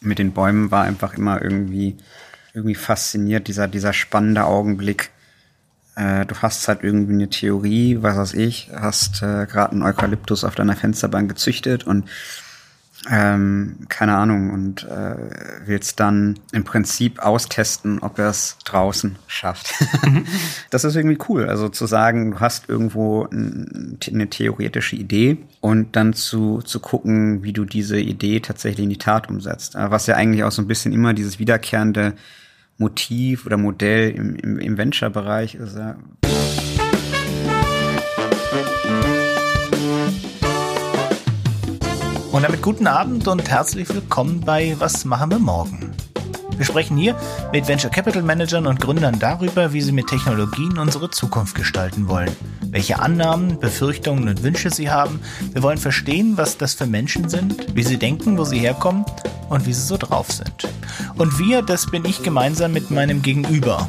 mit den Bäumen war einfach immer irgendwie, irgendwie fasziniert, dieser, dieser spannende Augenblick. Äh, du hast halt irgendwie eine Theorie, was weiß ich, hast äh, gerade einen Eukalyptus auf deiner Fensterbank gezüchtet und ähm, keine Ahnung, und äh, willst dann im Prinzip austesten, ob er es draußen schafft. Mhm. das ist irgendwie cool. Also zu sagen, du hast irgendwo eine theoretische Idee und dann zu, zu gucken, wie du diese Idee tatsächlich in die Tat umsetzt. Was ja eigentlich auch so ein bisschen immer dieses wiederkehrende Motiv oder Modell im, im, im Venture-Bereich ist. Ja. Und damit guten Abend und herzlich willkommen bei Was machen wir morgen? Wir sprechen hier mit Venture Capital Managern und Gründern darüber, wie sie mit Technologien unsere Zukunft gestalten wollen, welche Annahmen, Befürchtungen und Wünsche sie haben. Wir wollen verstehen, was das für Menschen sind, wie sie denken, wo sie herkommen und wie sie so drauf sind. Und wir, das bin ich gemeinsam mit meinem Gegenüber.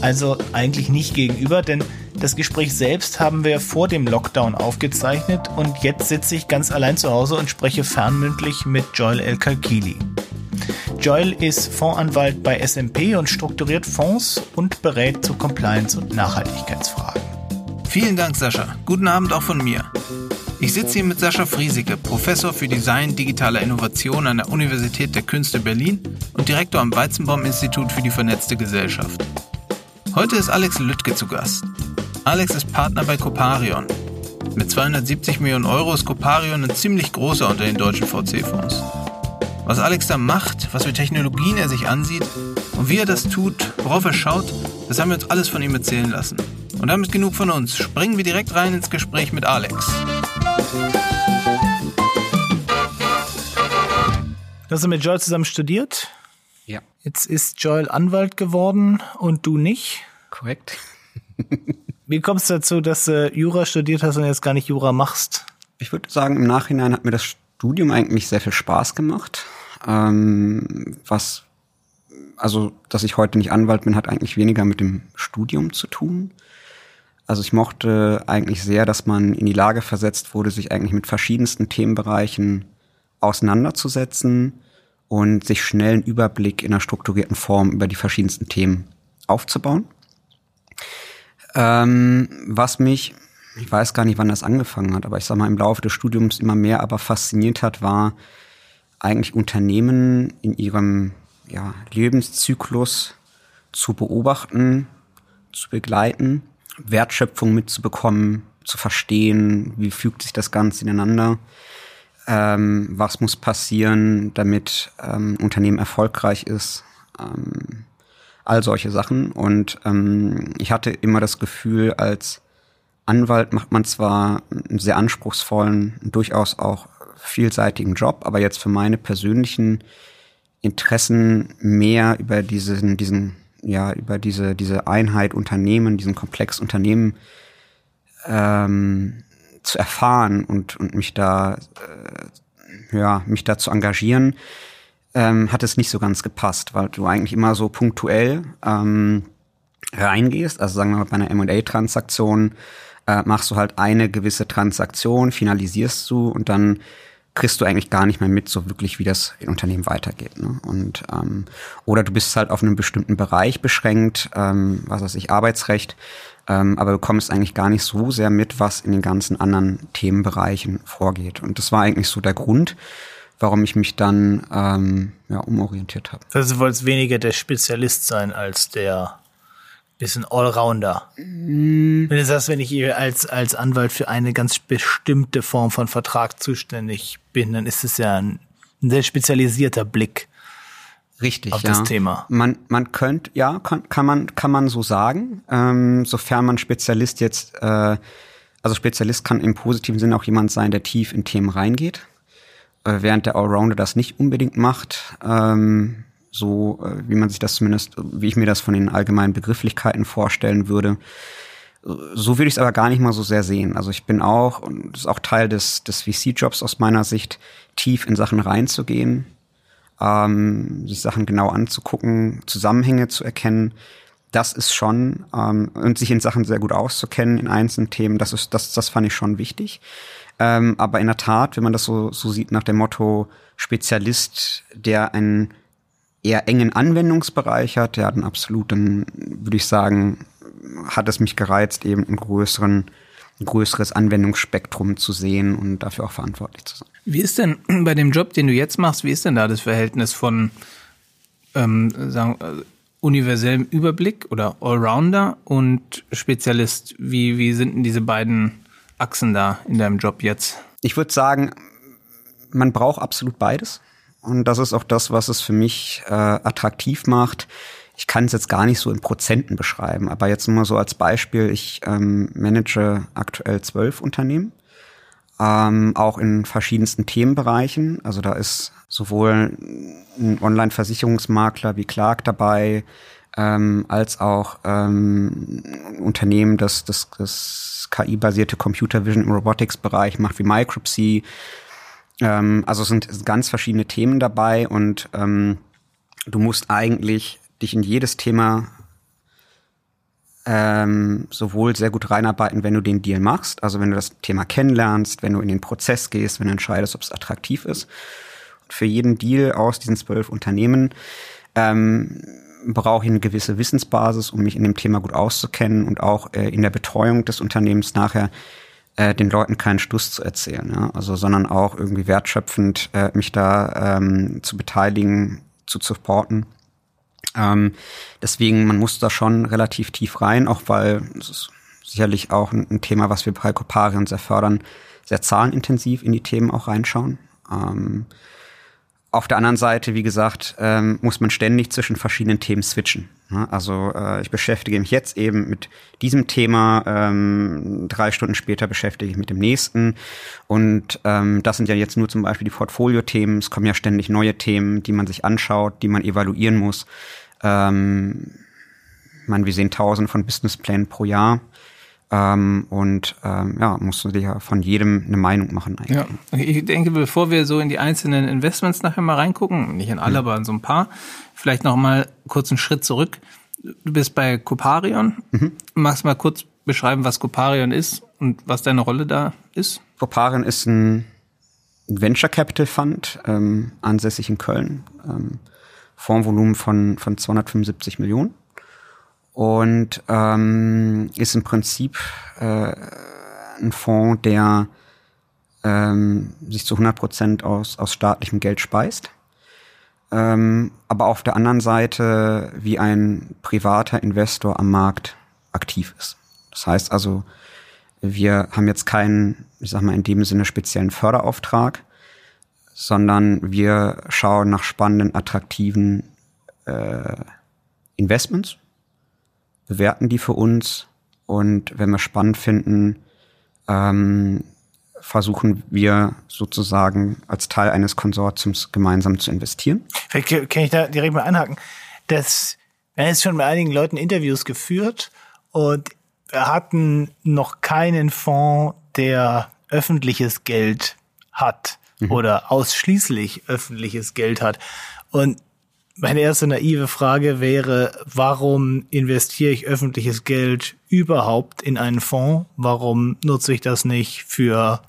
Also eigentlich nicht gegenüber, denn das Gespräch selbst haben wir vor dem Lockdown aufgezeichnet und jetzt sitze ich ganz allein zu Hause und spreche fernmündlich mit Joel El Kalkili. Joel ist Fondsanwalt bei SMP und strukturiert Fonds und berät zu Compliance- und Nachhaltigkeitsfragen. Vielen Dank, Sascha. Guten Abend auch von mir. Ich sitze hier mit Sascha Friesike, Professor für Design digitaler Innovation an der Universität der Künste Berlin und Direktor am Weizenbaum-Institut für die vernetzte Gesellschaft. Heute ist Alex Lüttke zu Gast. Alex ist Partner bei Coparion. Mit 270 Millionen Euro ist Coparion ein ziemlich großer unter den deutschen VC-Fonds. Was Alex da macht, was für Technologien er sich ansieht und wie er das tut, worauf er schaut, das haben wir uns alles von ihm erzählen lassen. Und damit genug von uns. Springen wir direkt rein ins Gespräch mit Alex. Hast du mit Joel zusammen studiert? Ja. Jetzt ist Joel Anwalt geworden und du nicht? Korrekt. Wie kommst du dazu, dass du Jura studiert hast und jetzt gar nicht Jura machst? Ich würde sagen, im Nachhinein hat mir das Studium eigentlich sehr viel Spaß gemacht. Ähm, was, also, dass ich heute nicht Anwalt bin, hat eigentlich weniger mit dem Studium zu tun. Also ich mochte eigentlich sehr, dass man in die Lage versetzt wurde, sich eigentlich mit verschiedensten Themenbereichen auseinanderzusetzen und sich schnell einen Überblick in einer strukturierten Form über die verschiedensten Themen aufzubauen. Ähm, was mich, ich weiß gar nicht, wann das angefangen hat, aber ich sag mal, im Laufe des Studiums immer mehr aber fasziniert hat, war eigentlich Unternehmen in ihrem ja, Lebenszyklus zu beobachten, zu begleiten, Wertschöpfung mitzubekommen, zu verstehen, wie fügt sich das Ganze ineinander, ähm, was muss passieren, damit ähm, Unternehmen erfolgreich ist, ähm, all solche Sachen. Und ähm, ich hatte immer das Gefühl, als Anwalt macht man zwar einen sehr anspruchsvollen, durchaus auch vielseitigen Job, aber jetzt für meine persönlichen Interessen mehr über diesen, diesen, ja, über diese, diese Einheit Unternehmen, diesen Komplex Unternehmen ähm, zu erfahren und, und mich da, äh, ja, mich da zu engagieren, ähm, hat es nicht so ganz gepasst, weil du eigentlich immer so punktuell ähm, reingehst. Also sagen wir mal bei einer M&A-Transaktion äh, machst du halt eine gewisse Transaktion, finalisierst du und dann kriegst du eigentlich gar nicht mehr mit, so wirklich, wie das in Unternehmen weitergeht. Ne? Und ähm, oder du bist halt auf einem bestimmten Bereich beschränkt, ähm, was weiß ich, Arbeitsrecht, ähm, aber du kommst eigentlich gar nicht so sehr mit, was in den ganzen anderen Themenbereichen vorgeht. Und das war eigentlich so der Grund, warum ich mich dann ähm, ja, umorientiert habe. Also du wolltest weniger der Spezialist sein als der bisschen Allrounder. Mm. Wenn du sagst, wenn ich als, als Anwalt für eine ganz bestimmte Form von Vertrag zuständig bin, dann ist es ja ein, ein sehr spezialisierter Blick. Richtig, auf ja. das Thema. Man, man könnte, ja, kann, kann man, kann man so sagen, ähm, sofern man Spezialist jetzt, äh, also Spezialist kann im positiven Sinne auch jemand sein, der tief in Themen reingeht. Äh, während der Allrounder das nicht unbedingt macht, ähm, so äh, wie man sich das zumindest, wie ich mir das von den allgemeinen Begrifflichkeiten vorstellen würde. So würde ich es aber gar nicht mal so sehr sehen. Also ich bin auch, und das ist auch Teil des, des VC-Jobs aus meiner Sicht, tief in Sachen reinzugehen, ähm, sich Sachen genau anzugucken, Zusammenhänge zu erkennen. Das ist schon, ähm, und sich in Sachen sehr gut auszukennen, in einzelnen Themen, das ist, das, das fand ich schon wichtig. Ähm, aber in der Tat, wenn man das so, so sieht nach dem Motto Spezialist, der einen eher engen Anwendungsbereich hat, der hat einen absoluten, würde ich sagen, hat es mich gereizt, eben einen größeren, ein größeres Anwendungsspektrum zu sehen und dafür auch verantwortlich zu sein. Wie ist denn bei dem Job, den du jetzt machst, wie ist denn da das Verhältnis von ähm, sagen, äh, universellem Überblick oder Allrounder und Spezialist? Wie, wie sind denn diese beiden Achsen da in deinem Job jetzt? Ich würde sagen, man braucht absolut beides. Und das ist auch das, was es für mich äh, attraktiv macht. Ich kann es jetzt gar nicht so in Prozenten beschreiben, aber jetzt nur so als Beispiel, ich ähm, manage aktuell zwölf Unternehmen, ähm, auch in verschiedensten Themenbereichen. Also da ist sowohl ein Online-Versicherungsmakler wie Clark dabei, ähm, als auch ähm, Unternehmen, das das, das KI-basierte Computer Vision im Robotics-Bereich macht, wie Micropsy. Ähm, also es sind ganz verschiedene Themen dabei und ähm, du musst eigentlich dich in jedes Thema ähm, sowohl sehr gut reinarbeiten, wenn du den Deal machst, also wenn du das Thema kennenlernst, wenn du in den Prozess gehst, wenn du entscheidest, ob es attraktiv ist. Und für jeden Deal aus diesen zwölf Unternehmen ähm, brauche ich eine gewisse Wissensbasis, um mich in dem Thema gut auszukennen und auch äh, in der Betreuung des Unternehmens nachher äh, den Leuten keinen Stuss zu erzählen, ja? also sondern auch irgendwie wertschöpfend äh, mich da ähm, zu beteiligen, zu supporten. Ähm, deswegen, man muss da schon relativ tief rein, auch weil es ist sicherlich auch ein, ein Thema, was wir bei Coparion sehr fördern, sehr zahlenintensiv in die Themen auch reinschauen. Ähm, auf der anderen Seite, wie gesagt, ähm, muss man ständig zwischen verschiedenen Themen switchen. Ne? Also äh, ich beschäftige mich jetzt eben mit diesem Thema, ähm, drei Stunden später beschäftige ich mich mit dem nächsten. Und ähm, das sind ja jetzt nur zum Beispiel die Portfolio-Themen. Es kommen ja ständig neue Themen, die man sich anschaut, die man evaluieren muss. Ähm, man, wir sehen tausende von Businessplänen pro Jahr. Ähm, und ähm, ja, musst du dir ja von jedem eine Meinung machen eigentlich. Ja, ich denke, bevor wir so in die einzelnen Investments nachher mal reingucken, nicht in alle, mhm. aber in so ein paar, vielleicht noch mal kurz einen Schritt zurück. Du bist bei Coparion. Mhm. Magst du mal kurz beschreiben, was Coparion ist und was deine Rolle da ist? Coparion ist ein Venture Capital Fund, ähm, ansässig in Köln. Ähm, Fondsvolumen von, von 275 Millionen und ähm, ist im Prinzip äh, ein Fonds, der ähm, sich zu 100 Prozent aus, aus staatlichem Geld speist, ähm, aber auf der anderen Seite wie ein privater Investor am Markt aktiv ist. Das heißt also, wir haben jetzt keinen, ich sag mal in dem Sinne speziellen Förderauftrag, sondern wir schauen nach spannenden, attraktiven äh, Investments bewerten die für uns und wenn wir spannend finden, ähm, versuchen wir sozusagen als Teil eines Konsortiums gemeinsam zu investieren. Vielleicht kann ich da direkt mal anhaken. Das, wir haben jetzt schon mit einigen Leuten Interviews geführt und wir hatten noch keinen Fonds, der öffentliches Geld hat mhm. oder ausschließlich öffentliches Geld hat. Und meine erste naive Frage wäre, warum investiere ich öffentliches Geld überhaupt in einen Fonds? Warum nutze ich das nicht für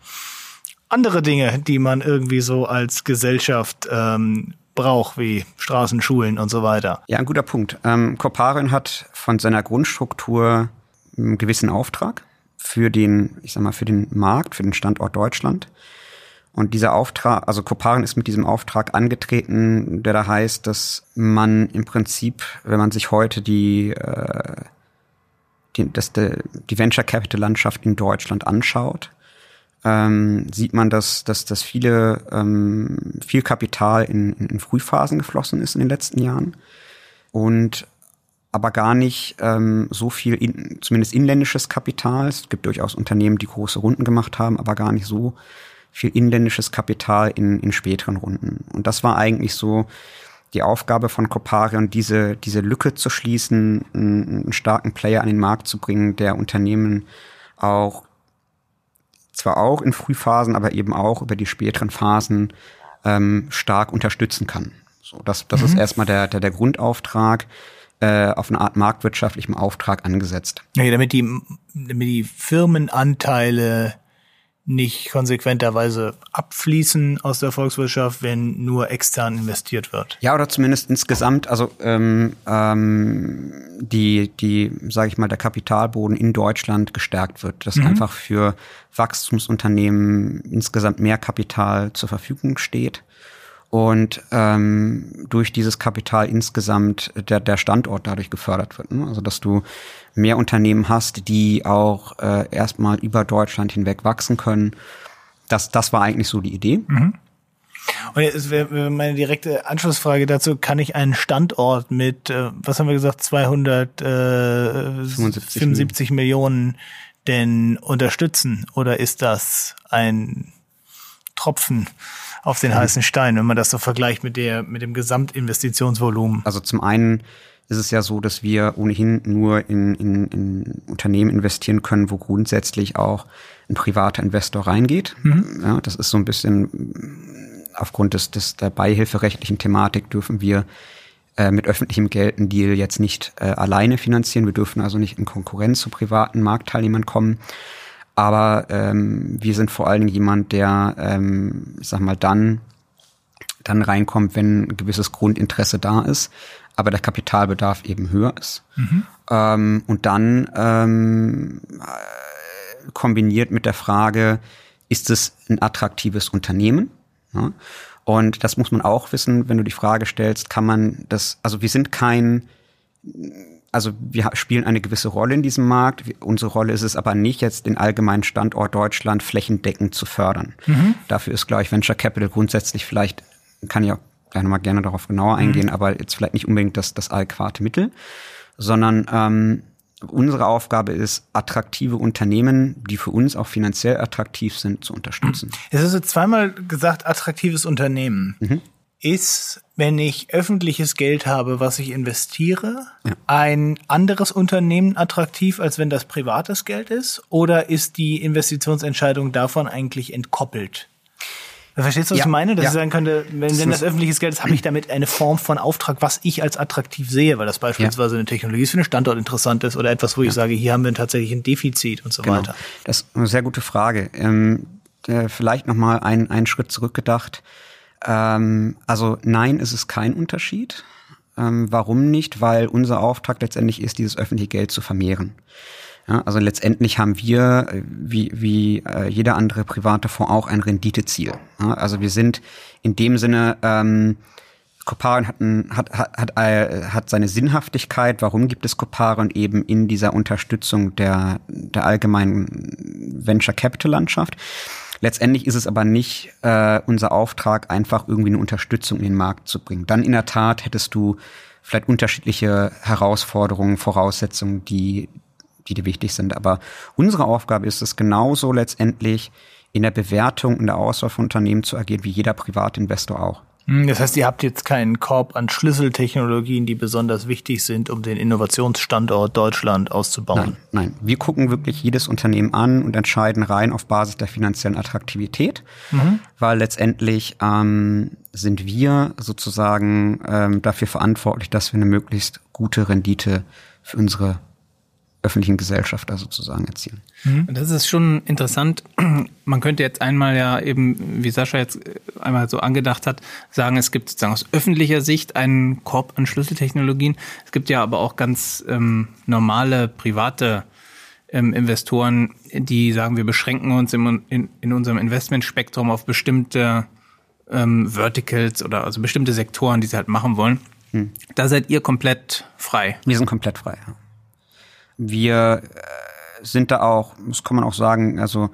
andere Dinge, die man irgendwie so als Gesellschaft ähm, braucht, wie Straßen, Schulen und so weiter? Ja, ein guter Punkt. Ähm, Corparin hat von seiner Grundstruktur einen gewissen Auftrag für den, ich sag mal, für den Markt, für den Standort Deutschland. Und dieser Auftrag, also Coparen ist mit diesem Auftrag angetreten, der da heißt, dass man im Prinzip, wenn man sich heute die, äh, die, das, die Venture Capital Landschaft in Deutschland anschaut, ähm, sieht man, dass, dass, dass viele, ähm, viel Kapital in, in Frühphasen geflossen ist in den letzten Jahren. Und aber gar nicht ähm, so viel, in, zumindest inländisches Kapital. Es gibt durchaus Unternehmen, die große Runden gemacht haben, aber gar nicht so viel inländisches Kapital in, in späteren Runden. Und das war eigentlich so die Aufgabe von Coparion, diese, diese Lücke zu schließen, einen, einen starken Player an den Markt zu bringen, der Unternehmen auch zwar auch in Frühphasen, aber eben auch über die späteren Phasen ähm, stark unterstützen kann. So, das, das mhm. ist erstmal der, der, der Grundauftrag äh, auf eine Art marktwirtschaftlichem Auftrag angesetzt. Ja, damit die, damit die Firmenanteile nicht konsequenterweise abfließen aus der Volkswirtschaft, wenn nur extern investiert wird. Ja, oder zumindest insgesamt, also ähm, ähm, die, die, sage ich mal, der Kapitalboden in Deutschland gestärkt wird, dass mhm. einfach für Wachstumsunternehmen insgesamt mehr Kapital zur Verfügung steht und ähm, durch dieses Kapital insgesamt der, der Standort dadurch gefördert wird. Ne? Also dass du mehr Unternehmen hast, die auch äh, erstmal über Deutschland hinweg wachsen können. Das, das war eigentlich so die Idee. Mhm. Und jetzt wäre meine direkte Anschlussfrage dazu, kann ich einen Standort mit, äh, was haben wir gesagt, 275 äh, Millionen denn unterstützen? Oder ist das ein Tropfen auf den mhm. heißen Stein, wenn man das so vergleicht mit der, mit dem Gesamtinvestitionsvolumen? Also zum einen ist es ja so, dass wir ohnehin nur in, in, in Unternehmen investieren können, wo grundsätzlich auch ein privater Investor reingeht. Mhm. Ja, das ist so ein bisschen aufgrund des, des der beihilferechtlichen Thematik dürfen wir äh, mit öffentlichem Geld einen Deal jetzt nicht äh, alleine finanzieren. Wir dürfen also nicht in Konkurrenz zu privaten Marktteilnehmern kommen. Aber ähm, wir sind vor allen Dingen jemand, der, ähm, ich sag mal, dann, dann reinkommt, wenn ein gewisses Grundinteresse da ist, aber der Kapitalbedarf eben höher ist. Mhm. Ähm, und dann ähm, kombiniert mit der Frage, ist es ein attraktives Unternehmen? Ja? Und das muss man auch wissen, wenn du die Frage stellst, kann man das, also wir sind kein also wir spielen eine gewisse Rolle in diesem Markt. Unsere Rolle ist es aber nicht, jetzt den allgemeinen Standort Deutschland flächendeckend zu fördern. Mhm. Dafür ist, glaube ich, Venture Capital grundsätzlich vielleicht, kann ich auch gleich nochmal gerne darauf genauer mhm. eingehen, mhm. aber jetzt vielleicht nicht unbedingt das, das adäquate Mittel, sondern ähm, unsere Aufgabe ist, attraktive Unternehmen, die für uns auch finanziell attraktiv sind, zu unterstützen. Es ist jetzt zweimal gesagt, attraktives Unternehmen. Mhm ist, wenn ich öffentliches Geld habe, was ich investiere, ja. ein anderes Unternehmen attraktiv, als wenn das privates Geld ist? Oder ist die Investitionsentscheidung davon eigentlich entkoppelt? Verstehst du, was ja, ich meine? Dass ja. ich sagen könnte, wenn, wenn das öffentliches Geld ist, habe ich damit eine Form von Auftrag, was ich als attraktiv sehe, weil das beispielsweise ja. eine Technologie ist für einen Standort interessant ist oder etwas, wo ich sage, hier haben wir tatsächlich ein Defizit und so genau. weiter. Das ist eine sehr gute Frage. Ähm, äh, vielleicht nochmal einen, einen Schritt zurückgedacht. Ähm, also nein, ist es kein Unterschied. Ähm, warum nicht? Weil unser Auftrag letztendlich ist, dieses öffentliche Geld zu vermehren. Ja, also letztendlich haben wir, äh, wie, wie äh, jeder andere private Fonds, auch ein Renditeziel. Ja, also wir sind in dem Sinne, ähm, Coparion hat, ein, hat, hat, hat, äh, hat seine Sinnhaftigkeit. Warum gibt es Coparion eben in dieser Unterstützung der, der allgemeinen Venture Capital Landschaft? Letztendlich ist es aber nicht äh, unser Auftrag, einfach irgendwie eine Unterstützung in den Markt zu bringen. Dann in der Tat hättest du vielleicht unterschiedliche Herausforderungen, Voraussetzungen, die, die dir wichtig sind. Aber unsere Aufgabe ist es genauso letztendlich in der Bewertung, in der Auswahl von Unternehmen zu agieren, wie jeder Privatinvestor auch. Hm, das heißt, ihr habt jetzt keinen Korb an Schlüsseltechnologien, die besonders wichtig sind, um den Innovationsstandort Deutschland auszubauen. Nein, nein. Wir gucken wirklich jedes Unternehmen an und entscheiden rein auf Basis der finanziellen Attraktivität, mhm. weil letztendlich ähm, sind wir sozusagen ähm, dafür verantwortlich, dass wir eine möglichst gute Rendite für unsere öffentlichen Gesellschafter sozusagen erzielen. Mhm. Das ist schon interessant. Man könnte jetzt einmal ja eben, wie Sascha jetzt einmal so angedacht hat, sagen, es gibt sozusagen aus öffentlicher Sicht einen Korb an Schlüsseltechnologien. Es gibt ja aber auch ganz ähm, normale private ähm, Investoren, die sagen, wir beschränken uns im, in, in unserem Investmentspektrum auf bestimmte ähm, Verticals oder also bestimmte Sektoren, die sie halt machen wollen. Hm. Da seid ihr komplett frei. Wir sind komplett frei. Ja. Wir äh, sind da auch, das kann man auch sagen, also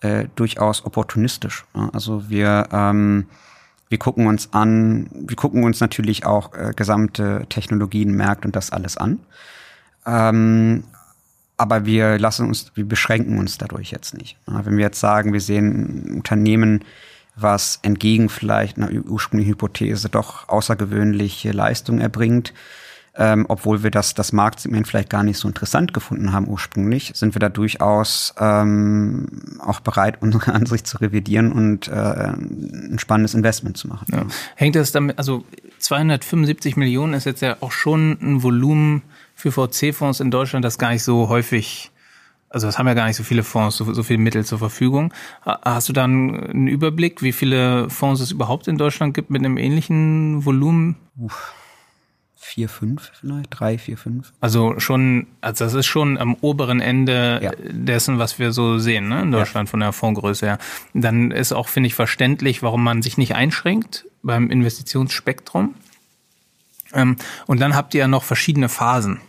äh, durchaus opportunistisch. Ja? Also wir ähm, wir gucken uns an, wir gucken uns natürlich auch äh, gesamte Technologien, Märkte und das alles an. Ähm, aber wir lassen uns, wir beschränken uns dadurch jetzt nicht. Ja, wenn wir jetzt sagen, wir sehen ein Unternehmen, was entgegen vielleicht einer ursprünglichen Hypothese doch außergewöhnliche Leistung erbringt, ähm, obwohl wir das, das Marktsegment vielleicht gar nicht so interessant gefunden haben ursprünglich, sind wir da durchaus ähm, auch bereit, unsere Ansicht zu revidieren und äh, ein spannendes Investment zu machen. Ja. Hängt das damit, also 275 Millionen ist jetzt ja auch schon ein Volumen für VC-Fonds in Deutschland, das gar nicht so häufig also es haben ja gar nicht so viele Fonds, so, so viele Mittel zur Verfügung. Hast du dann einen Überblick, wie viele Fonds es überhaupt in Deutschland gibt mit einem ähnlichen Volumen? Uff vier, fünf vielleicht, drei, vier, fünf. Also schon, also das ist schon am oberen Ende ja. dessen, was wir so sehen, ne, in Deutschland ja. von der Fondsgröße her. Dann ist auch, finde ich, verständlich, warum man sich nicht einschränkt beim Investitionsspektrum. Ähm, und dann habt ihr ja noch verschiedene Phasen.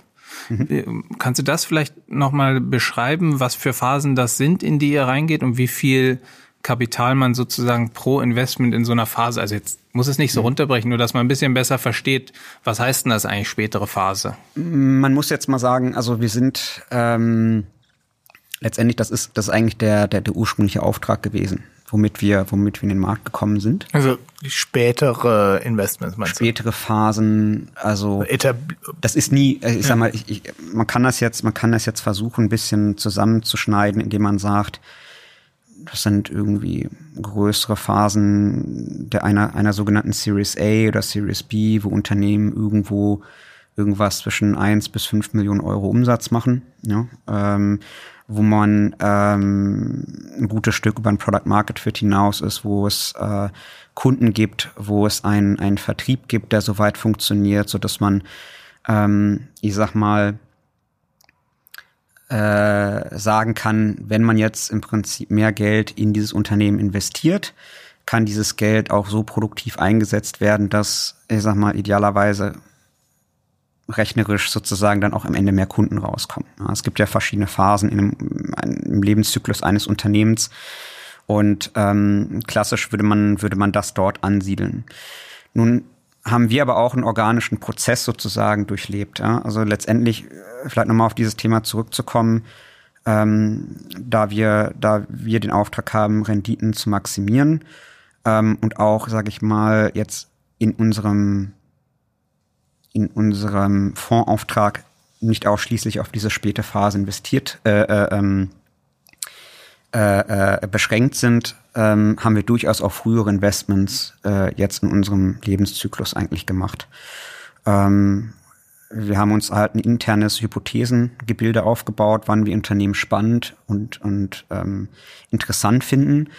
Mhm. Äh, kannst du das vielleicht nochmal beschreiben, was für Phasen das sind, in die ihr reingeht und wie viel Kapital man sozusagen pro Investment in so einer Phase, also jetzt muss es nicht so mhm. runterbrechen, nur dass man ein bisschen besser versteht, was heißt denn das eigentlich spätere Phase? Man muss jetzt mal sagen, also wir sind ähm, letztendlich, das ist das ist eigentlich der, der, der ursprüngliche Auftrag gewesen, womit wir, womit wir in den Markt gekommen sind. Also spätere Investments meinst Spätere du? Phasen, also das ist nie, äh, ich sag mal, ich, ich, man kann das jetzt, man kann das jetzt versuchen, ein bisschen zusammenzuschneiden, indem man sagt, das sind irgendwie größere Phasen der einer, einer sogenannten Series A oder Series B, wo Unternehmen irgendwo irgendwas zwischen eins bis fünf Millionen Euro Umsatz machen, ja, ähm, wo man ähm, ein gutes Stück über ein Product Market Fit hinaus ist, wo es äh, Kunden gibt, wo es einen, einen Vertrieb gibt, der soweit funktioniert, so dass man, ähm, ich sag mal, äh, sagen kann, wenn man jetzt im Prinzip mehr Geld in dieses Unternehmen investiert, kann dieses Geld auch so produktiv eingesetzt werden, dass, ich sag mal, idealerweise rechnerisch sozusagen dann auch am Ende mehr Kunden rauskommen. Es gibt ja verschiedene Phasen einem, im Lebenszyklus eines Unternehmens und ähm, klassisch würde man würde man das dort ansiedeln. Nun haben wir aber auch einen organischen Prozess sozusagen durchlebt. Ja? Also letztendlich, äh, vielleicht nochmal auf dieses Thema zurückzukommen, ähm, da wir, da wir den Auftrag haben, Renditen zu maximieren ähm, und auch, sage ich mal, jetzt in unserem in unserem Fondsauftrag nicht ausschließlich auf diese späte Phase investiert äh, äh, ähm, äh, äh, beschränkt sind, ähm, haben wir durchaus auch frühere Investments äh, jetzt in unserem Lebenszyklus eigentlich gemacht. Ähm, wir haben uns halt ein internes Hypothesengebilde aufgebaut, wann wir Unternehmen spannend und, und ähm, interessant finden.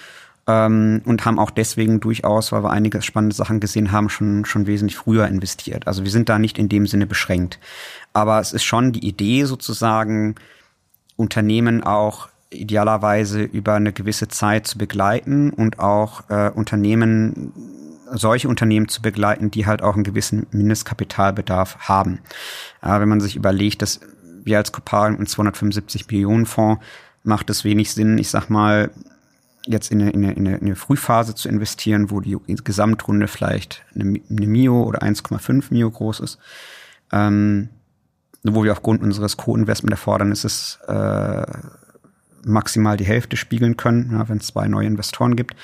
Ähm, und haben auch deswegen durchaus, weil wir einige spannende Sachen gesehen haben, schon, schon wesentlich früher investiert. Also wir sind da nicht in dem Sinne beschränkt. Aber es ist schon die Idee sozusagen, Unternehmen auch idealerweise über eine gewisse Zeit zu begleiten und auch äh, Unternehmen, solche Unternehmen zu begleiten, die halt auch einen gewissen Mindestkapitalbedarf haben. Äh, wenn man sich überlegt, dass wir als Copal einen 275 Millionen Fonds macht es wenig Sinn, ich sag mal, jetzt in eine, in, eine, in eine Frühphase zu investieren, wo die Gesamtrunde vielleicht eine, eine Mio oder 1,5 Mio groß ist. Ähm, wo wir aufgrund unseres Co-Investment-Erfordernisses äh, maximal die Hälfte spiegeln können, ja, wenn es zwei neue Investoren gibt.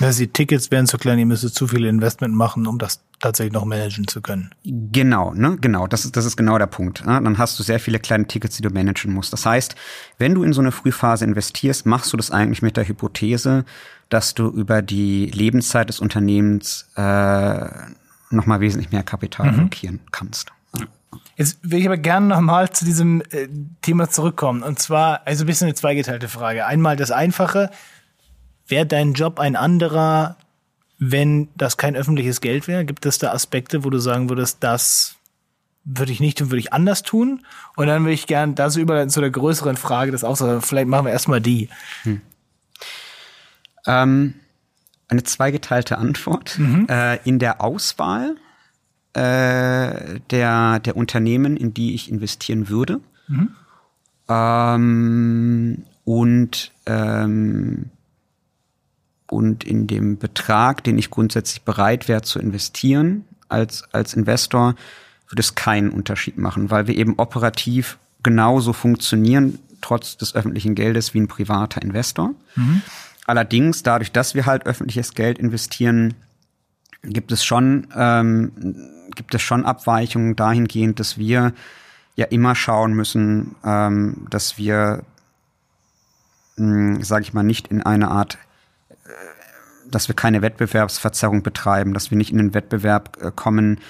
Also die Tickets wären zu klein, ihr müsstet zu viel Investment machen, um das tatsächlich noch managen zu können. Genau, ne, genau, das ist, das ist genau der Punkt. Ja, dann hast du sehr viele kleine Tickets, die du managen musst. Das heißt, wenn du in so eine Frühphase investierst, machst du das eigentlich mit der Hypothese, dass du über die Lebenszeit des Unternehmens äh, nochmal wesentlich mehr Kapital mhm. blockieren kannst. Jetzt will ich aber gerne nochmal zu diesem äh, Thema zurückkommen. Und zwar, also ein bisschen eine zweigeteilte Frage. Einmal das Einfache. Wäre dein Job ein anderer, wenn das kein öffentliches Geld wäre? Gibt es da Aspekte, wo du sagen würdest, das würde ich nicht und würde ich anders tun? Und dann würde ich gerne das überleiten zu der größeren Frage, das auch so, vielleicht machen wir erstmal die. Hm. Ähm, eine zweigeteilte Antwort. Mhm. Äh, in der Auswahl äh, der, der Unternehmen, in die ich investieren würde. Mhm. Ähm, und, ähm, und in dem Betrag, den ich grundsätzlich bereit wäre zu investieren als, als Investor, würde es keinen Unterschied machen, weil wir eben operativ genauso funktionieren, trotz des öffentlichen Geldes, wie ein privater Investor. Mhm. Allerdings, dadurch, dass wir halt öffentliches Geld investieren, gibt es schon ähm, gibt es schon Abweichungen dahingehend, dass wir ja immer schauen müssen, ähm, dass wir, hm, sage ich mal, nicht in eine Art, äh, dass wir keine Wettbewerbsverzerrung betreiben, dass wir nicht in den Wettbewerb äh, kommen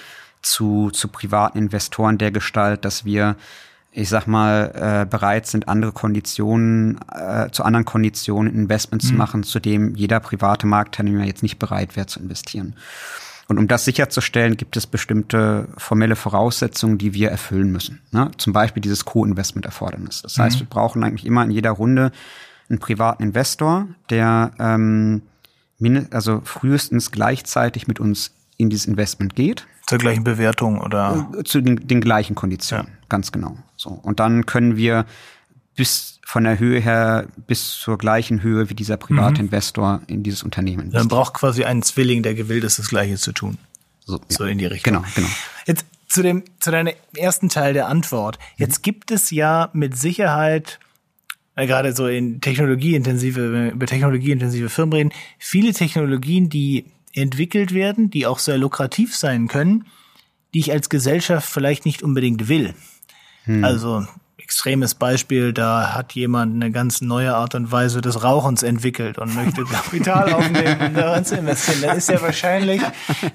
zu, zu privaten Investoren der Gestalt, dass wir ich sag mal, äh, bereit sind, andere Konditionen, äh, zu anderen Konditionen Investments mhm. zu machen, zu dem jeder private Marktteilnehmer jetzt nicht bereit wäre zu investieren. Und um das sicherzustellen, gibt es bestimmte formelle Voraussetzungen, die wir erfüllen müssen. Ne? Zum Beispiel dieses Co-Investment-Erfordernis. Das heißt, mhm. wir brauchen eigentlich immer in jeder Runde einen privaten Investor, der ähm, also frühestens gleichzeitig mit uns in dieses Investment geht. Zur gleichen Bewertung oder? Äh, zu den, den gleichen Konditionen, ja. ganz genau. So. Und dann können wir bis von der Höhe her bis zur gleichen Höhe wie dieser private mhm. Investor in dieses Unternehmen. Investiert. Dann braucht quasi einen Zwilling, der gewillt ist, das Gleiche zu tun. So, so ja. in die Richtung. Genau, genau. Jetzt zu dem, zu deinem ersten Teil der Antwort. Jetzt mhm. gibt es ja mit Sicherheit, äh, gerade so in technologieintensive, über technologieintensive Firmen reden, viele Technologien, die entwickelt werden, die auch sehr lukrativ sein können, die ich als Gesellschaft vielleicht nicht unbedingt will. Hm. Also extremes Beispiel, da hat jemand eine ganz neue Art und Weise des Rauchens entwickelt und möchte Kapital aufnehmen, um daran zu investieren. Dann ist ja wahrscheinlich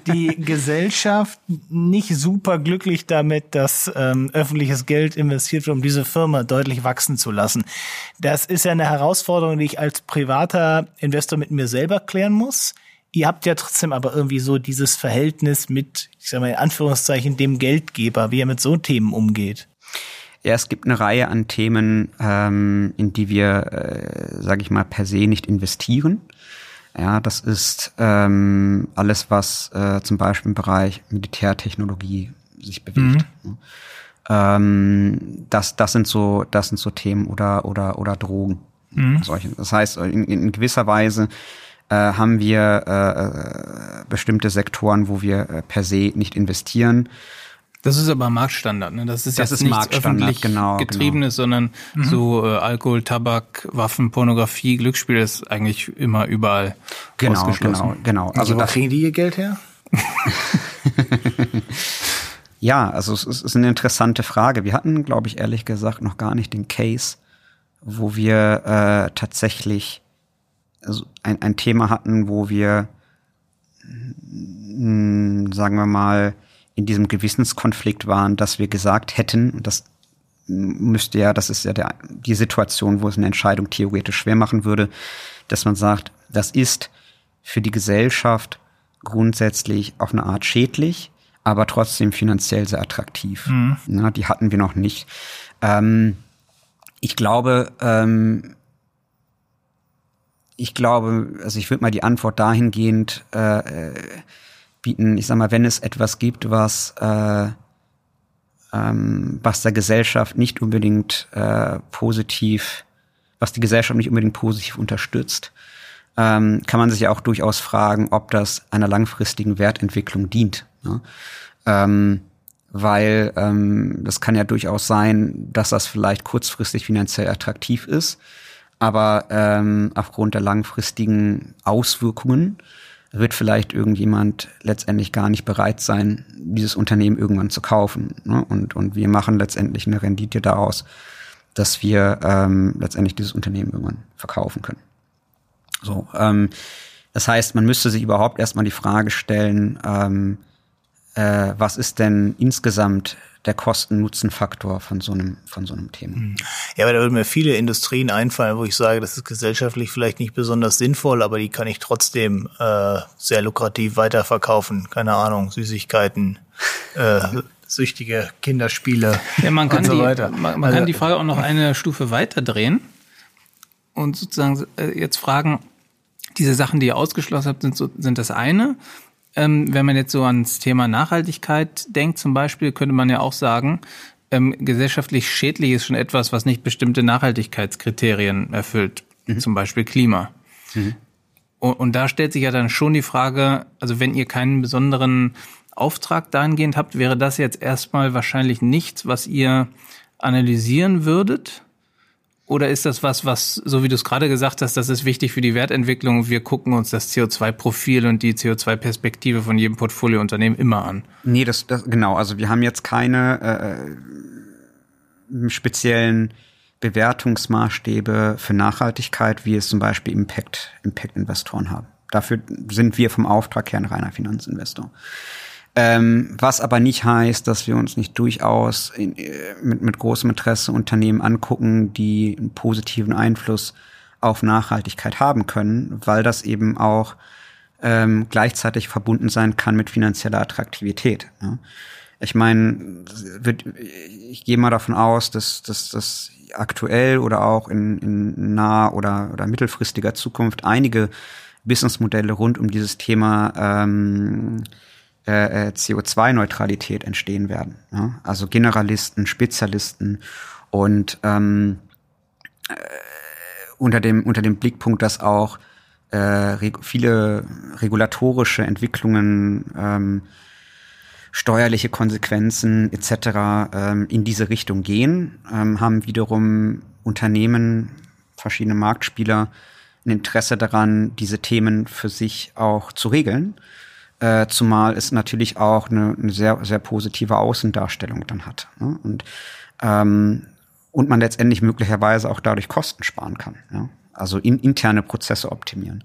die Gesellschaft nicht super glücklich damit, dass ähm, öffentliches Geld investiert wird, um diese Firma deutlich wachsen zu lassen. Das ist ja eine Herausforderung, die ich als privater Investor mit mir selber klären muss. Ihr habt ja trotzdem aber irgendwie so dieses Verhältnis mit, ich sag mal in Anführungszeichen, dem Geldgeber, wie er mit so Themen umgeht. Ja, es gibt eine Reihe an Themen, ähm, in die wir, äh, sage ich mal, per se nicht investieren. Ja, das ist ähm, alles, was äh, zum Beispiel im Bereich Militärtechnologie sich bewegt. Mhm. Ähm, das, das sind so, das sind so Themen oder oder oder Drogen. Mhm. Solche. Das heißt, in, in gewisser Weise äh, haben wir äh, äh bestimmte Sektoren, wo wir äh, per se nicht investieren. Das ist aber Marktstandard, ne? Das ist das jetzt ist nichts öffentlich genau, getriebenes, genau. sondern mhm. so äh, Alkohol, Tabak, Waffen, Pornografie, Glücksspiel ist eigentlich immer überall genau, ausgeschlossen. Genau, genau. Also, also wo kriegen die ihr Geld her? ja, also es ist eine interessante Frage. Wir hatten, glaube ich, ehrlich gesagt noch gar nicht den Case, wo wir äh, tatsächlich also ein, ein Thema hatten, wo wir, mh, hm, sagen wir mal, in diesem Gewissenskonflikt waren, dass wir gesagt hätten, das müsste ja, das ist ja der, die Situation, wo es eine Entscheidung theoretisch schwer machen würde, dass man sagt, das ist für die Gesellschaft grundsätzlich auf eine Art schädlich, aber trotzdem finanziell sehr attraktiv. Mhm. Na, die hatten wir noch nicht. Ähm, ich glaube, ähm, ich glaube, also ich würde mal die Antwort dahingehend äh, äh bieten, ich sag mal, wenn es etwas gibt, was, äh, ähm, was der Gesellschaft nicht unbedingt äh, positiv, was die Gesellschaft nicht unbedingt positiv unterstützt, ähm, kann man sich ja auch durchaus fragen, ob das einer langfristigen Wertentwicklung dient. Ne? Ähm, weil ähm, das kann ja durchaus sein, dass das vielleicht kurzfristig finanziell attraktiv ist, aber ähm, aufgrund der langfristigen Auswirkungen wird vielleicht irgendjemand letztendlich gar nicht bereit sein, dieses Unternehmen irgendwann zu kaufen. Ne? Und, und wir machen letztendlich eine Rendite daraus, dass wir ähm, letztendlich dieses Unternehmen irgendwann verkaufen können. So, ähm, das heißt, man müsste sich überhaupt erstmal die Frage stellen, ähm, äh, was ist denn insgesamt der Kosten-Nutzen-Faktor von so einem, von so einem Thema. Hm. Ja, aber da würden mir viele Industrien einfallen, wo ich sage, das ist gesellschaftlich vielleicht nicht besonders sinnvoll, aber die kann ich trotzdem äh, sehr lukrativ weiterverkaufen. Keine Ahnung, Süßigkeiten, äh, süchtige Kinderspiele ja, man kann und so die, weiter. Man, man also, kann die Frage auch noch eine Stufe weiter drehen und sozusagen äh, jetzt fragen, diese Sachen, die ihr ausgeschlossen habt, sind, so, sind das eine. Ähm, wenn man jetzt so ans Thema Nachhaltigkeit denkt, zum Beispiel, könnte man ja auch sagen, ähm, gesellschaftlich schädlich ist schon etwas, was nicht bestimmte Nachhaltigkeitskriterien erfüllt, mhm. zum Beispiel Klima. Mhm. Und, und da stellt sich ja dann schon die Frage, also wenn ihr keinen besonderen Auftrag dahingehend habt, wäre das jetzt erstmal wahrscheinlich nichts, was ihr analysieren würdet? Oder ist das was, was, so wie du es gerade gesagt hast, das ist wichtig für die Wertentwicklung? Wir gucken uns das CO2-Profil und die CO2-Perspektive von jedem Portfoliounternehmen immer an. Nee, das, das genau. Also wir haben jetzt keine äh, speziellen Bewertungsmaßstäbe für Nachhaltigkeit, wie es zum Beispiel Impact, Impact-Investoren haben. Dafür sind wir vom Auftrag her ein reiner Finanzinvestor. Ähm, was aber nicht heißt, dass wir uns nicht durchaus in, äh, mit, mit großem Interesse Unternehmen angucken, die einen positiven Einfluss auf Nachhaltigkeit haben können, weil das eben auch ähm, gleichzeitig verbunden sein kann mit finanzieller Attraktivität. Ja. Ich meine, ich gehe mal davon aus, dass, dass, dass aktuell oder auch in, in nah oder, oder mittelfristiger Zukunft einige Businessmodelle rund um dieses Thema ähm, äh, äh CO2-Neutralität entstehen werden. Ja? Also Generalisten, Spezialisten und ähm, äh, unter dem unter dem Blickpunkt, dass auch äh, reg viele regulatorische Entwicklungen ähm, steuerliche Konsequenzen etc. Ähm, in diese Richtung gehen, ähm, haben wiederum Unternehmen, verschiedene Marktspieler ein Interesse daran, diese Themen für sich auch zu regeln. Äh, zumal es natürlich auch eine, eine, sehr, sehr positive Außendarstellung dann hat. Ne? Und, ähm, und man letztendlich möglicherweise auch dadurch Kosten sparen kann. Ja? Also in, interne Prozesse optimieren.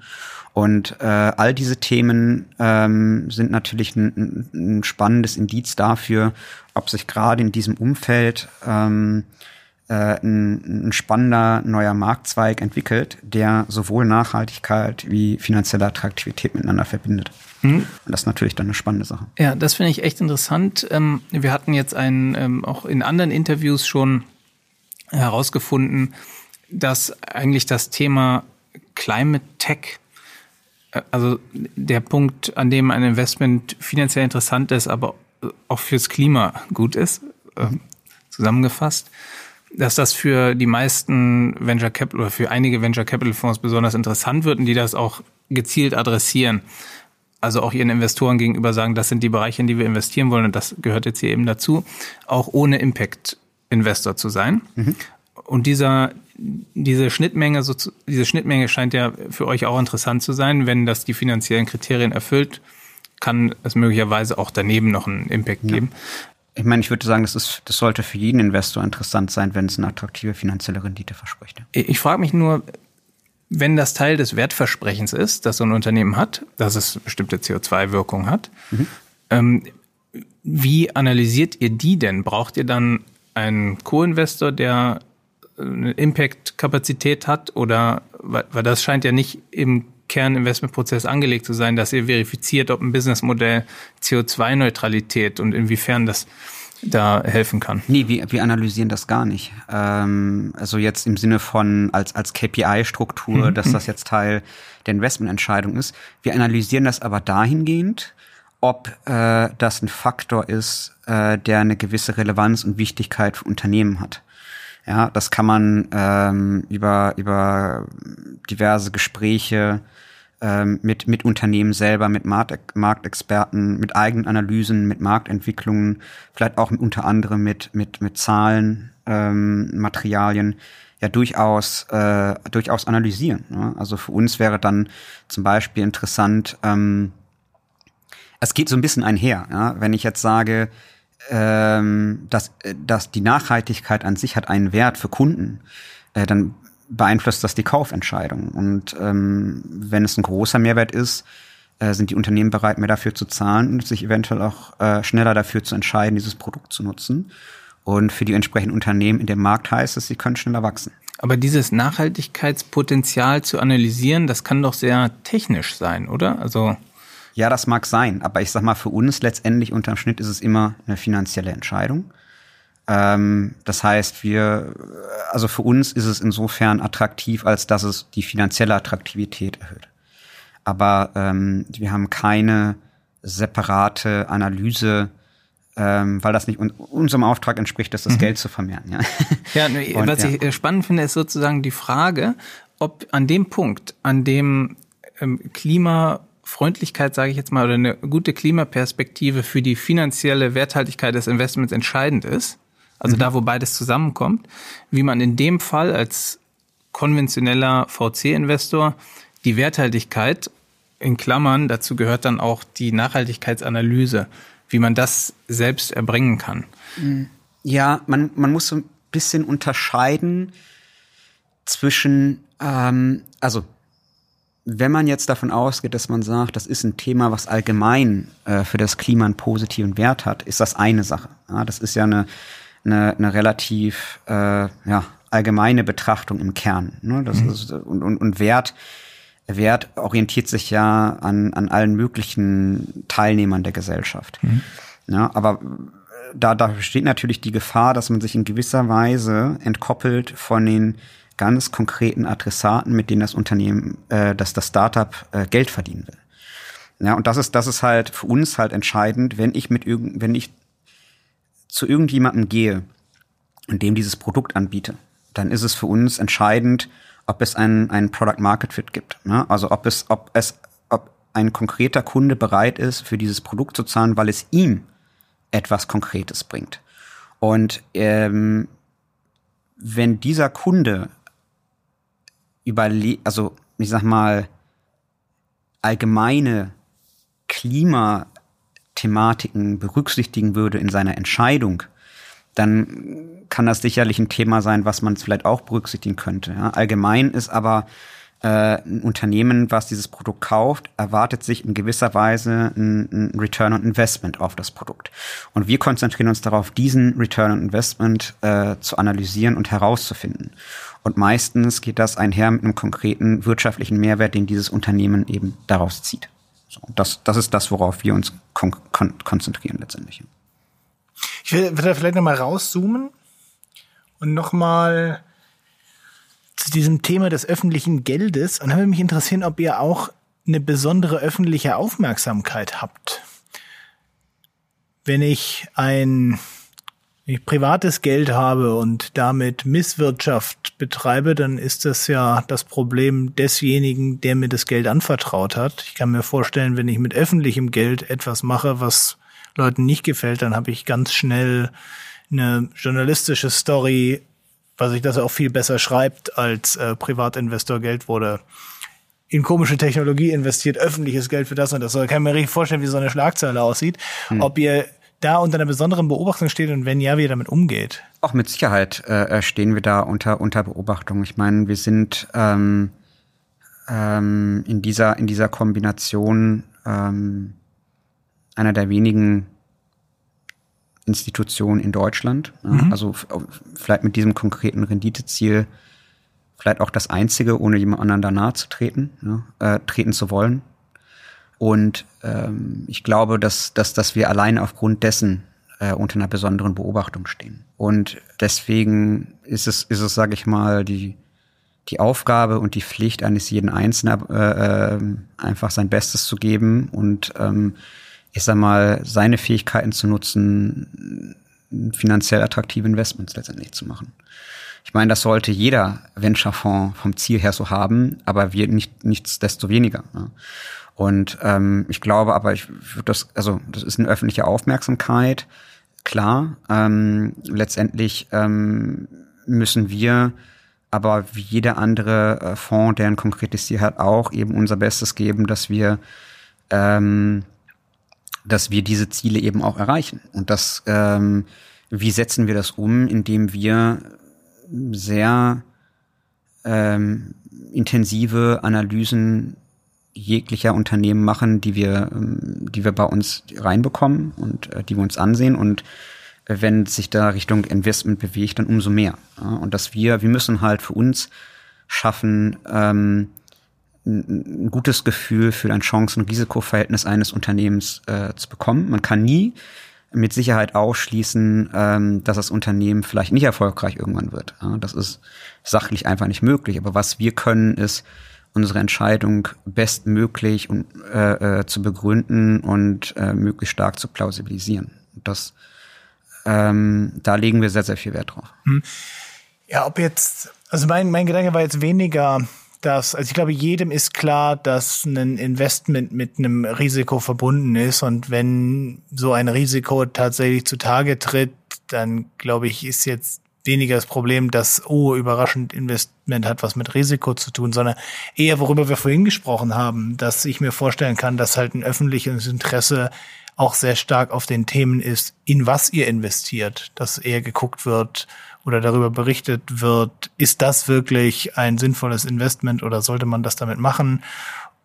Und äh, all diese Themen ähm, sind natürlich ein, ein spannendes Indiz dafür, ob sich gerade in diesem Umfeld ähm, äh, ein, ein spannender neuer Marktzweig entwickelt, der sowohl Nachhaltigkeit wie finanzielle Attraktivität miteinander verbindet. Mhm. Und das ist natürlich dann eine spannende Sache. Ja, das finde ich echt interessant. Ähm, wir hatten jetzt einen, ähm, auch in anderen Interviews schon herausgefunden, dass eigentlich das Thema Climate Tech also der Punkt, an dem ein Investment finanziell interessant ist, aber auch fürs Klima gut ist, ähm, zusammengefasst, dass das für die meisten Venture Capital oder für einige Venture Capital Fonds besonders interessant wird und die das auch gezielt adressieren. Also auch ihren Investoren gegenüber sagen, das sind die Bereiche, in die wir investieren wollen und das gehört jetzt hier eben dazu, auch ohne Impact Investor zu sein. Mhm. Und dieser, diese Schnittmenge, so diese Schnittmenge scheint ja für euch auch interessant zu sein. Wenn das die finanziellen Kriterien erfüllt, kann es möglicherweise auch daneben noch einen Impact ja. geben. Ich meine, ich würde sagen, das, ist, das sollte für jeden Investor interessant sein, wenn es eine attraktive finanzielle Rendite verspricht. Ich frage mich nur, wenn das Teil des Wertversprechens ist, das so ein Unternehmen hat, dass es bestimmte CO2-Wirkung hat, mhm. ähm, wie analysiert ihr die denn? Braucht ihr dann einen Co-Investor, der eine Impact-Kapazität hat oder weil das scheint ja nicht im Kerninvestmentprozess angelegt zu sein, dass ihr verifiziert, ob ein Businessmodell CO2-Neutralität und inwiefern das da helfen kann. Nee, wir, wir analysieren das gar nicht. Ähm, also jetzt im Sinne von als, als KPI-Struktur, mhm. dass das jetzt Teil der Investmententscheidung ist. Wir analysieren das aber dahingehend, ob äh, das ein Faktor ist, äh, der eine gewisse Relevanz und Wichtigkeit für Unternehmen hat. Ja, das kann man ähm, über, über diverse Gespräche ähm, mit, mit Unternehmen selber, mit Markt, Marktexperten, mit eigenen Analysen, mit Marktentwicklungen, vielleicht auch unter anderem mit, mit, mit Zahlen, ähm, Materialien, ja durchaus, äh, durchaus analysieren. Ne? Also für uns wäre dann zum Beispiel interessant, ähm, es geht so ein bisschen einher, ja? wenn ich jetzt sage, ähm, dass, äh, dass die Nachhaltigkeit an sich hat einen Wert für Kunden, äh, dann beeinflusst das die Kaufentscheidung. Und ähm, wenn es ein großer Mehrwert ist, äh, sind die Unternehmen bereit, mehr dafür zu zahlen und sich eventuell auch äh, schneller dafür zu entscheiden, dieses Produkt zu nutzen. Und für die entsprechenden Unternehmen in dem Markt heißt es, sie können schneller wachsen. Aber dieses Nachhaltigkeitspotenzial zu analysieren, das kann doch sehr technisch sein, oder? Also ja, das mag sein, aber ich sag mal, für uns letztendlich unterm Schnitt ist es immer eine finanzielle Entscheidung. Ähm, das heißt, wir, also für uns ist es insofern attraktiv, als dass es die finanzielle Attraktivität erhöht. Aber ähm, wir haben keine separate Analyse, ähm, weil das nicht un unserem Auftrag entspricht, dass das mhm. Geld zu vermehren. Ja, ja Und, was ja. ich spannend finde, ist sozusagen die Frage, ob an dem Punkt, an dem ähm, Klima Freundlichkeit, sage ich jetzt mal, oder eine gute Klimaperspektive für die finanzielle Werthaltigkeit des Investments entscheidend ist, also mhm. da, wo beides zusammenkommt, wie man in dem Fall als konventioneller VC-Investor die Werthaltigkeit in Klammern, dazu gehört dann auch die Nachhaltigkeitsanalyse, wie man das selbst erbringen kann. Mhm. Ja, man, man muss so ein bisschen unterscheiden zwischen, ähm, also wenn man jetzt davon ausgeht, dass man sagt, das ist ein Thema, was allgemein äh, für das Klima einen positiven Wert hat, ist das eine Sache. Ja, das ist ja eine, eine, eine relativ äh, ja, allgemeine Betrachtung im Kern. Ne? Das mhm. ist, und, und, und Wert, Wert orientiert sich ja an, an allen möglichen Teilnehmern der Gesellschaft. Mhm. Ja, aber da, da besteht natürlich die Gefahr, dass man sich in gewisser Weise entkoppelt von den ganz konkreten Adressaten, mit denen das Unternehmen, äh, dass das Startup äh, Geld verdienen will. Ja, und das ist, das ist halt für uns halt entscheidend, wenn ich mit irgend, wenn ich zu irgendjemandem gehe und dem dieses Produkt anbiete, dann ist es für uns entscheidend, ob es einen, einen Product Market Fit gibt. Ne? Also ob es, ob es, ob ein konkreter Kunde bereit ist, für dieses Produkt zu zahlen, weil es ihm etwas Konkretes bringt. Und ähm, wenn dieser Kunde überle also ich sag mal, allgemeine Klimathematiken berücksichtigen würde in seiner Entscheidung, dann kann das sicherlich ein Thema sein, was man vielleicht auch berücksichtigen könnte. Ja. Allgemein ist aber äh, ein Unternehmen, was dieses Produkt kauft, erwartet sich in gewisser Weise ein, ein Return on Investment auf das Produkt. Und wir konzentrieren uns darauf, diesen Return on Investment äh, zu analysieren und herauszufinden. Und meistens geht das einher mit einem konkreten wirtschaftlichen Mehrwert, den dieses Unternehmen eben daraus zieht. So, das, das ist das, worauf wir uns kon kon konzentrieren letztendlich. Ich will, will da vielleicht nochmal rauszoomen und nochmal zu diesem Thema des öffentlichen Geldes. Und da würde mich interessieren, ob ihr auch eine besondere öffentliche Aufmerksamkeit habt. Wenn ich ein ich privates Geld habe und damit Misswirtschaft betreibe, dann ist das ja das Problem desjenigen, der mir das Geld anvertraut hat. Ich kann mir vorstellen, wenn ich mit öffentlichem Geld etwas mache, was Leuten nicht gefällt, dann habe ich ganz schnell eine journalistische Story, was sich das auch viel besser schreibt, als äh, Privatinvestor Geld wurde in komische Technologie investiert, öffentliches Geld für das und das. So kann ich mir richtig vorstellen, wie so eine Schlagzeile aussieht. Hm. Ob ihr da unter einer besonderen Beobachtung steht und wenn ja, wie ihr damit umgeht? Auch mit Sicherheit äh, äh, stehen wir da unter, unter Beobachtung. Ich meine, wir sind ähm, ähm, in, dieser, in dieser Kombination ähm, einer der wenigen Institutionen in Deutschland. Mhm. Also vielleicht mit diesem konkreten Renditeziel vielleicht auch das einzige, ohne jemand anderen da nahe zu treten, ja, äh, treten zu wollen. Und ähm, ich glaube, dass, dass, dass wir allein aufgrund dessen äh, unter einer besonderen Beobachtung stehen. Und deswegen ist es, ist es, sage ich mal, die, die Aufgabe und die Pflicht eines jeden Einzelnen, äh, äh, einfach sein Bestes zu geben und ähm, ich sag mal, seine Fähigkeiten zu nutzen, finanziell attraktive Investments letztendlich zu machen. Ich meine, das sollte jeder Venture-Fonds vom Ziel her so haben, aber wir nicht nichtsdestoweniger. Ne? Und ähm, ich glaube aber, ich würde das, also das ist eine öffentliche Aufmerksamkeit, klar. Ähm, letztendlich ähm, müssen wir aber wie jeder andere äh, Fonds, der ein konkretes Ziel hat, auch eben unser Bestes geben, dass wir ähm, dass wir diese Ziele eben auch erreichen. Und das, ähm, wie setzen wir das um, indem wir sehr ähm, intensive Analysen jeglicher Unternehmen machen, die wir, ähm, die wir bei uns reinbekommen und äh, die wir uns ansehen und äh, wenn sich da Richtung Investment bewegt, dann umso mehr. Und dass wir, wir müssen halt für uns schaffen, ähm, ein gutes Gefühl für ein Chancen-Risikoverhältnis eines Unternehmens äh, zu bekommen. Man kann nie mit Sicherheit ausschließen, ähm, dass das Unternehmen vielleicht nicht erfolgreich irgendwann wird. Ja, das ist sachlich einfach nicht möglich. Aber was wir können, ist unsere Entscheidung bestmöglich und, äh, äh, zu begründen und äh, möglichst stark zu plausibilisieren. Das, ähm, da legen wir sehr, sehr viel Wert drauf. Hm. Ja, ob jetzt, also mein, mein Gedanke war jetzt weniger, dass, also ich glaube, jedem ist klar, dass ein Investment mit einem Risiko verbunden ist und wenn so ein Risiko tatsächlich zutage tritt, dann glaube ich, ist jetzt weniger das Problem, dass, oh, überraschend Investment hat was mit Risiko zu tun, sondern eher, worüber wir vorhin gesprochen haben, dass ich mir vorstellen kann, dass halt ein öffentliches Interesse auch sehr stark auf den Themen ist, in was ihr investiert, dass eher geguckt wird oder darüber berichtet wird, ist das wirklich ein sinnvolles Investment oder sollte man das damit machen?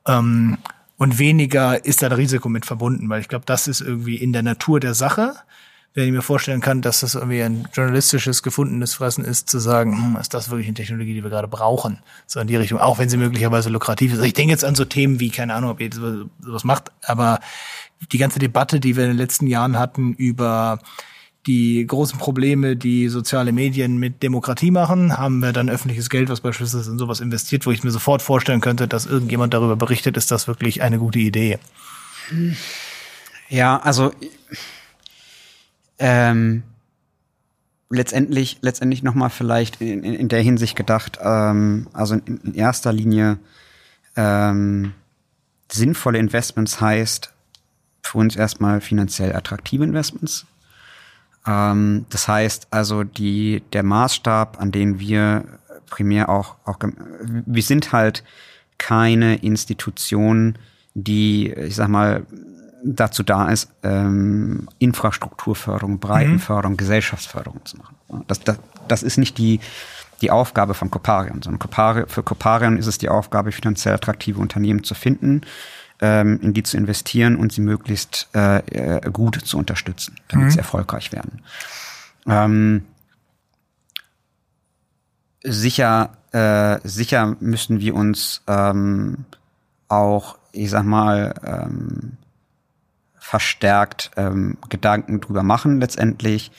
Ähm, und weniger ist da ein Risiko mit verbunden, weil ich glaube, das ist irgendwie in der Natur der Sache wenn ich mir vorstellen kann, dass das irgendwie ein journalistisches gefundenes Fressen ist, zu sagen, hm, ist das wirklich eine Technologie, die wir gerade brauchen? So in die Richtung, auch wenn sie möglicherweise lukrativ ist. Also ich denke jetzt an so Themen wie, keine Ahnung, ob ihr sowas macht, aber die ganze Debatte, die wir in den letzten Jahren hatten über die großen Probleme, die soziale Medien mit Demokratie machen, haben wir dann öffentliches Geld, was beispielsweise in sowas investiert, wo ich mir sofort vorstellen könnte, dass irgendjemand darüber berichtet, ist das wirklich eine gute Idee. Ja, also ähm, letztendlich, letztendlich nochmal vielleicht in, in, in, der Hinsicht gedacht, ähm, also in, in erster Linie ähm, sinnvolle Investments heißt für uns erstmal finanziell attraktive Investments. Ähm, das heißt also die, der Maßstab, an den wir primär auch, auch, wir sind halt keine Institution, die, ich sag mal, dazu da ist, ähm, Infrastrukturförderung, Breitenförderung, mhm. Gesellschaftsförderung zu machen. Das, das, das ist nicht die, die Aufgabe von Coparion, sondern Copari, für Coparion ist es die Aufgabe, finanziell attraktive Unternehmen zu finden, ähm, in die zu investieren und sie möglichst äh, äh gut zu unterstützen, damit mhm. sie erfolgreich werden. Ähm, sicher, äh, sicher müssen wir uns ähm, auch, ich sag mal, ähm, verstärkt ähm, Gedanken drüber machen letztendlich,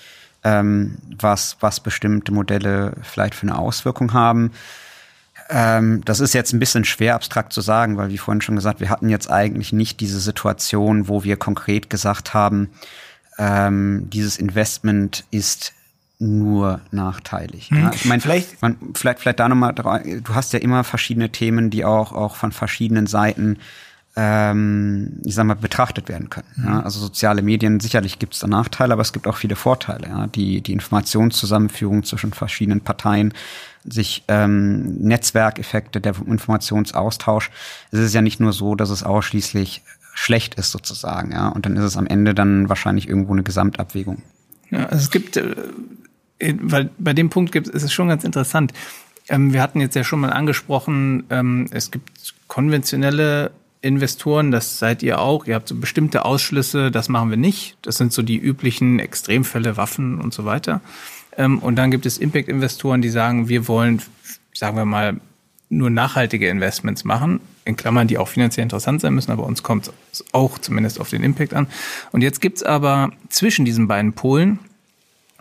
ähm, was, was bestimmte Modelle vielleicht für eine Auswirkung haben. Ähm, das ist jetzt ein bisschen schwer abstrakt zu sagen, weil wie vorhin schon gesagt, wir hatten jetzt eigentlich nicht diese Situation, wo wir konkret gesagt haben, ähm, dieses Investment ist nur nachteilig. Hm. Ja. Ich meine, vielleicht, man, vielleicht, vielleicht da nochmal, du hast ja immer verschiedene Themen, die auch, auch von verschiedenen Seiten ähm, ich sag mal, betrachtet werden können. Mhm. Ja, also soziale Medien, sicherlich gibt es da Nachteile, aber es gibt auch viele Vorteile. Ja. Die, die Informationszusammenführung zwischen verschiedenen Parteien, sich ähm, Netzwerkeffekte, der Informationsaustausch. Es ist ja nicht nur so, dass es ausschließlich schlecht ist sozusagen, ja. Und dann ist es am Ende dann wahrscheinlich irgendwo eine Gesamtabwägung. Ja, also es gibt, äh, weil bei dem Punkt gibt es ist schon ganz interessant. Ähm, wir hatten jetzt ja schon mal angesprochen, ähm, es gibt konventionelle Investoren, das seid ihr auch. Ihr habt so bestimmte Ausschlüsse, das machen wir nicht. Das sind so die üblichen Extremfälle, Waffen und so weiter. Ähm, und dann gibt es Impact-Investoren, die sagen, wir wollen, sagen wir mal, nur nachhaltige Investments machen, in Klammern, die auch finanziell interessant sein müssen, aber uns kommt es auch zumindest auf den Impact an. Und jetzt gibt's aber zwischen diesen beiden Polen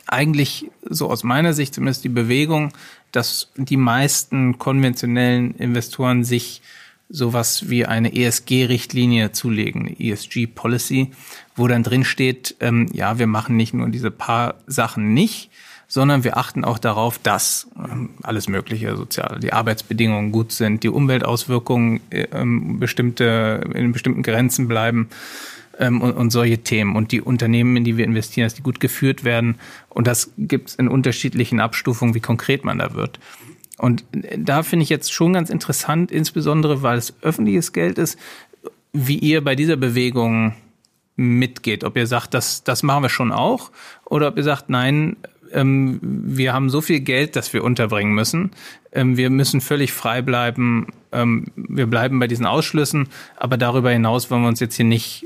eigentlich so aus meiner Sicht zumindest die Bewegung, dass die meisten konventionellen Investoren sich sowas wie eine ESG-Richtlinie zulegen, ESG-Policy, wo dann drin steht, ähm, ja, wir machen nicht nur diese paar Sachen nicht, sondern wir achten auch darauf, dass ähm, alles Mögliche sozial, die Arbeitsbedingungen gut sind, die Umweltauswirkungen äh, ähm, bestimmte in bestimmten Grenzen bleiben ähm, und, und solche Themen und die Unternehmen, in die wir investieren, dass die gut geführt werden und das gibt es in unterschiedlichen Abstufungen, wie konkret man da wird. Und da finde ich jetzt schon ganz interessant, insbesondere weil es öffentliches Geld ist, wie ihr bei dieser Bewegung mitgeht. Ob ihr sagt, das, das machen wir schon auch, oder ob ihr sagt, nein, ähm, wir haben so viel Geld, das wir unterbringen müssen. Ähm, wir müssen völlig frei bleiben. Ähm, wir bleiben bei diesen Ausschlüssen, aber darüber hinaus wollen wir uns jetzt hier nicht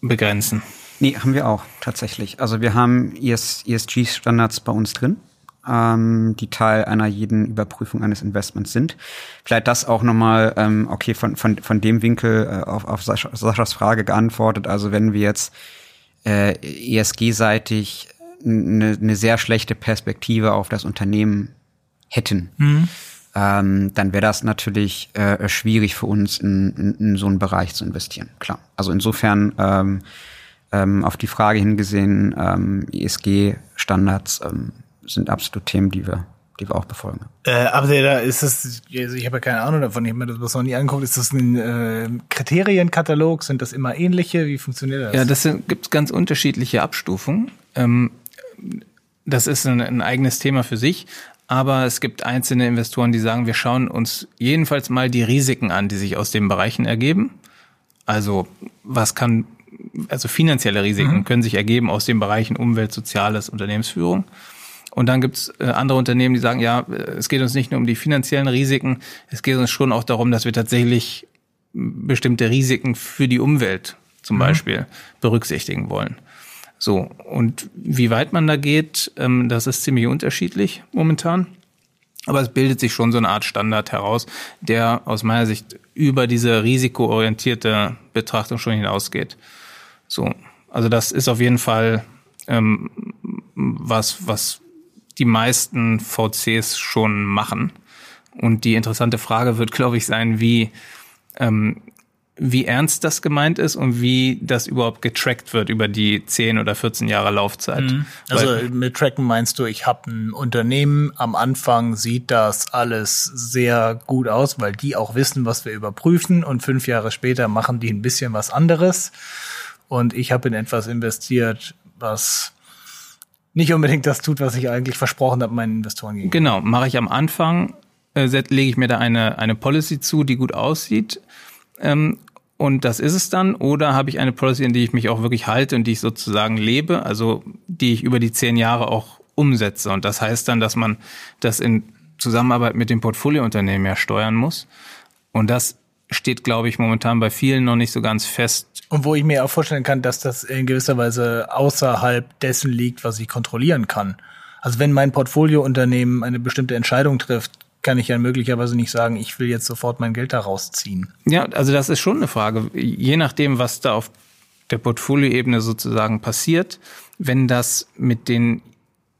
begrenzen. Nee, haben wir auch tatsächlich. Also wir haben ESG-Standards bei uns drin ähm, die Teil einer jeden Überprüfung eines Investments sind. Vielleicht das auch nochmal, ähm, okay, von, von, von dem Winkel äh, auf, auf Saschas Frage geantwortet. Also wenn wir jetzt äh, ESG-seitig eine ne sehr schlechte Perspektive auf das Unternehmen hätten, mhm. ähm, dann wäre das natürlich äh, schwierig für uns, in, in, in so einen Bereich zu investieren. Klar. Also insofern ähm, ähm, auf die Frage hingesehen, ähm, ESG-Standards ähm, sind absolut Themen, die wir, die wir auch befolgen. Äh, aber da ist das, also ich habe ja keine Ahnung davon, ich habe mir das noch nie angeguckt. Ist das ein äh, Kriterienkatalog? Sind das immer ähnliche? Wie funktioniert das? Ja, das gibt ganz unterschiedliche Abstufungen. Ähm, das ist ein, ein eigenes Thema für sich. Aber es gibt einzelne Investoren, die sagen, wir schauen uns jedenfalls mal die Risiken an, die sich aus den Bereichen ergeben. Also was kann, also finanzielle Risiken mhm. können sich ergeben aus den Bereichen Umwelt, Soziales, Unternehmensführung. Und dann gibt's äh, andere Unternehmen, die sagen, ja, äh, es geht uns nicht nur um die finanziellen Risiken, es geht uns schon auch darum, dass wir tatsächlich bestimmte Risiken für die Umwelt zum mhm. Beispiel berücksichtigen wollen. So, und wie weit man da geht, ähm, das ist ziemlich unterschiedlich momentan. Aber es bildet sich schon so eine Art Standard heraus, der aus meiner Sicht über diese risikoorientierte Betrachtung schon hinausgeht. So, also das ist auf jeden Fall ähm, was, was die meisten VCs schon machen. Und die interessante Frage wird, glaube ich, sein, wie ähm, wie ernst das gemeint ist und wie das überhaupt getrackt wird über die 10 oder 14 Jahre Laufzeit. Mhm. Also Weil, mit Tracken meinst du, ich habe ein Unternehmen, am Anfang sieht das alles sehr gut aus, weil die auch wissen, was wir überprüfen und fünf Jahre später machen die ein bisschen was anderes und ich habe in etwas investiert, was nicht unbedingt das tut, was ich eigentlich versprochen habe meinen Investoren gegenüber. Genau, mache ich am Anfang, äh, lege ich mir da eine, eine Policy zu, die gut aussieht ähm, und das ist es dann. Oder habe ich eine Policy, in die ich mich auch wirklich halte und die ich sozusagen lebe, also die ich über die zehn Jahre auch umsetze. Und das heißt dann, dass man das in Zusammenarbeit mit dem Portfoliounternehmen ja steuern muss. Und das steht, glaube ich, momentan bei vielen noch nicht so ganz fest. Und wo ich mir auch vorstellen kann, dass das in gewisser Weise außerhalb dessen liegt, was ich kontrollieren kann. Also wenn mein Portfoliounternehmen eine bestimmte Entscheidung trifft, kann ich ja möglicherweise nicht sagen, ich will jetzt sofort mein Geld da rausziehen. Ja, also das ist schon eine Frage. Je nachdem, was da auf der Portfolioebene sozusagen passiert, wenn das mit den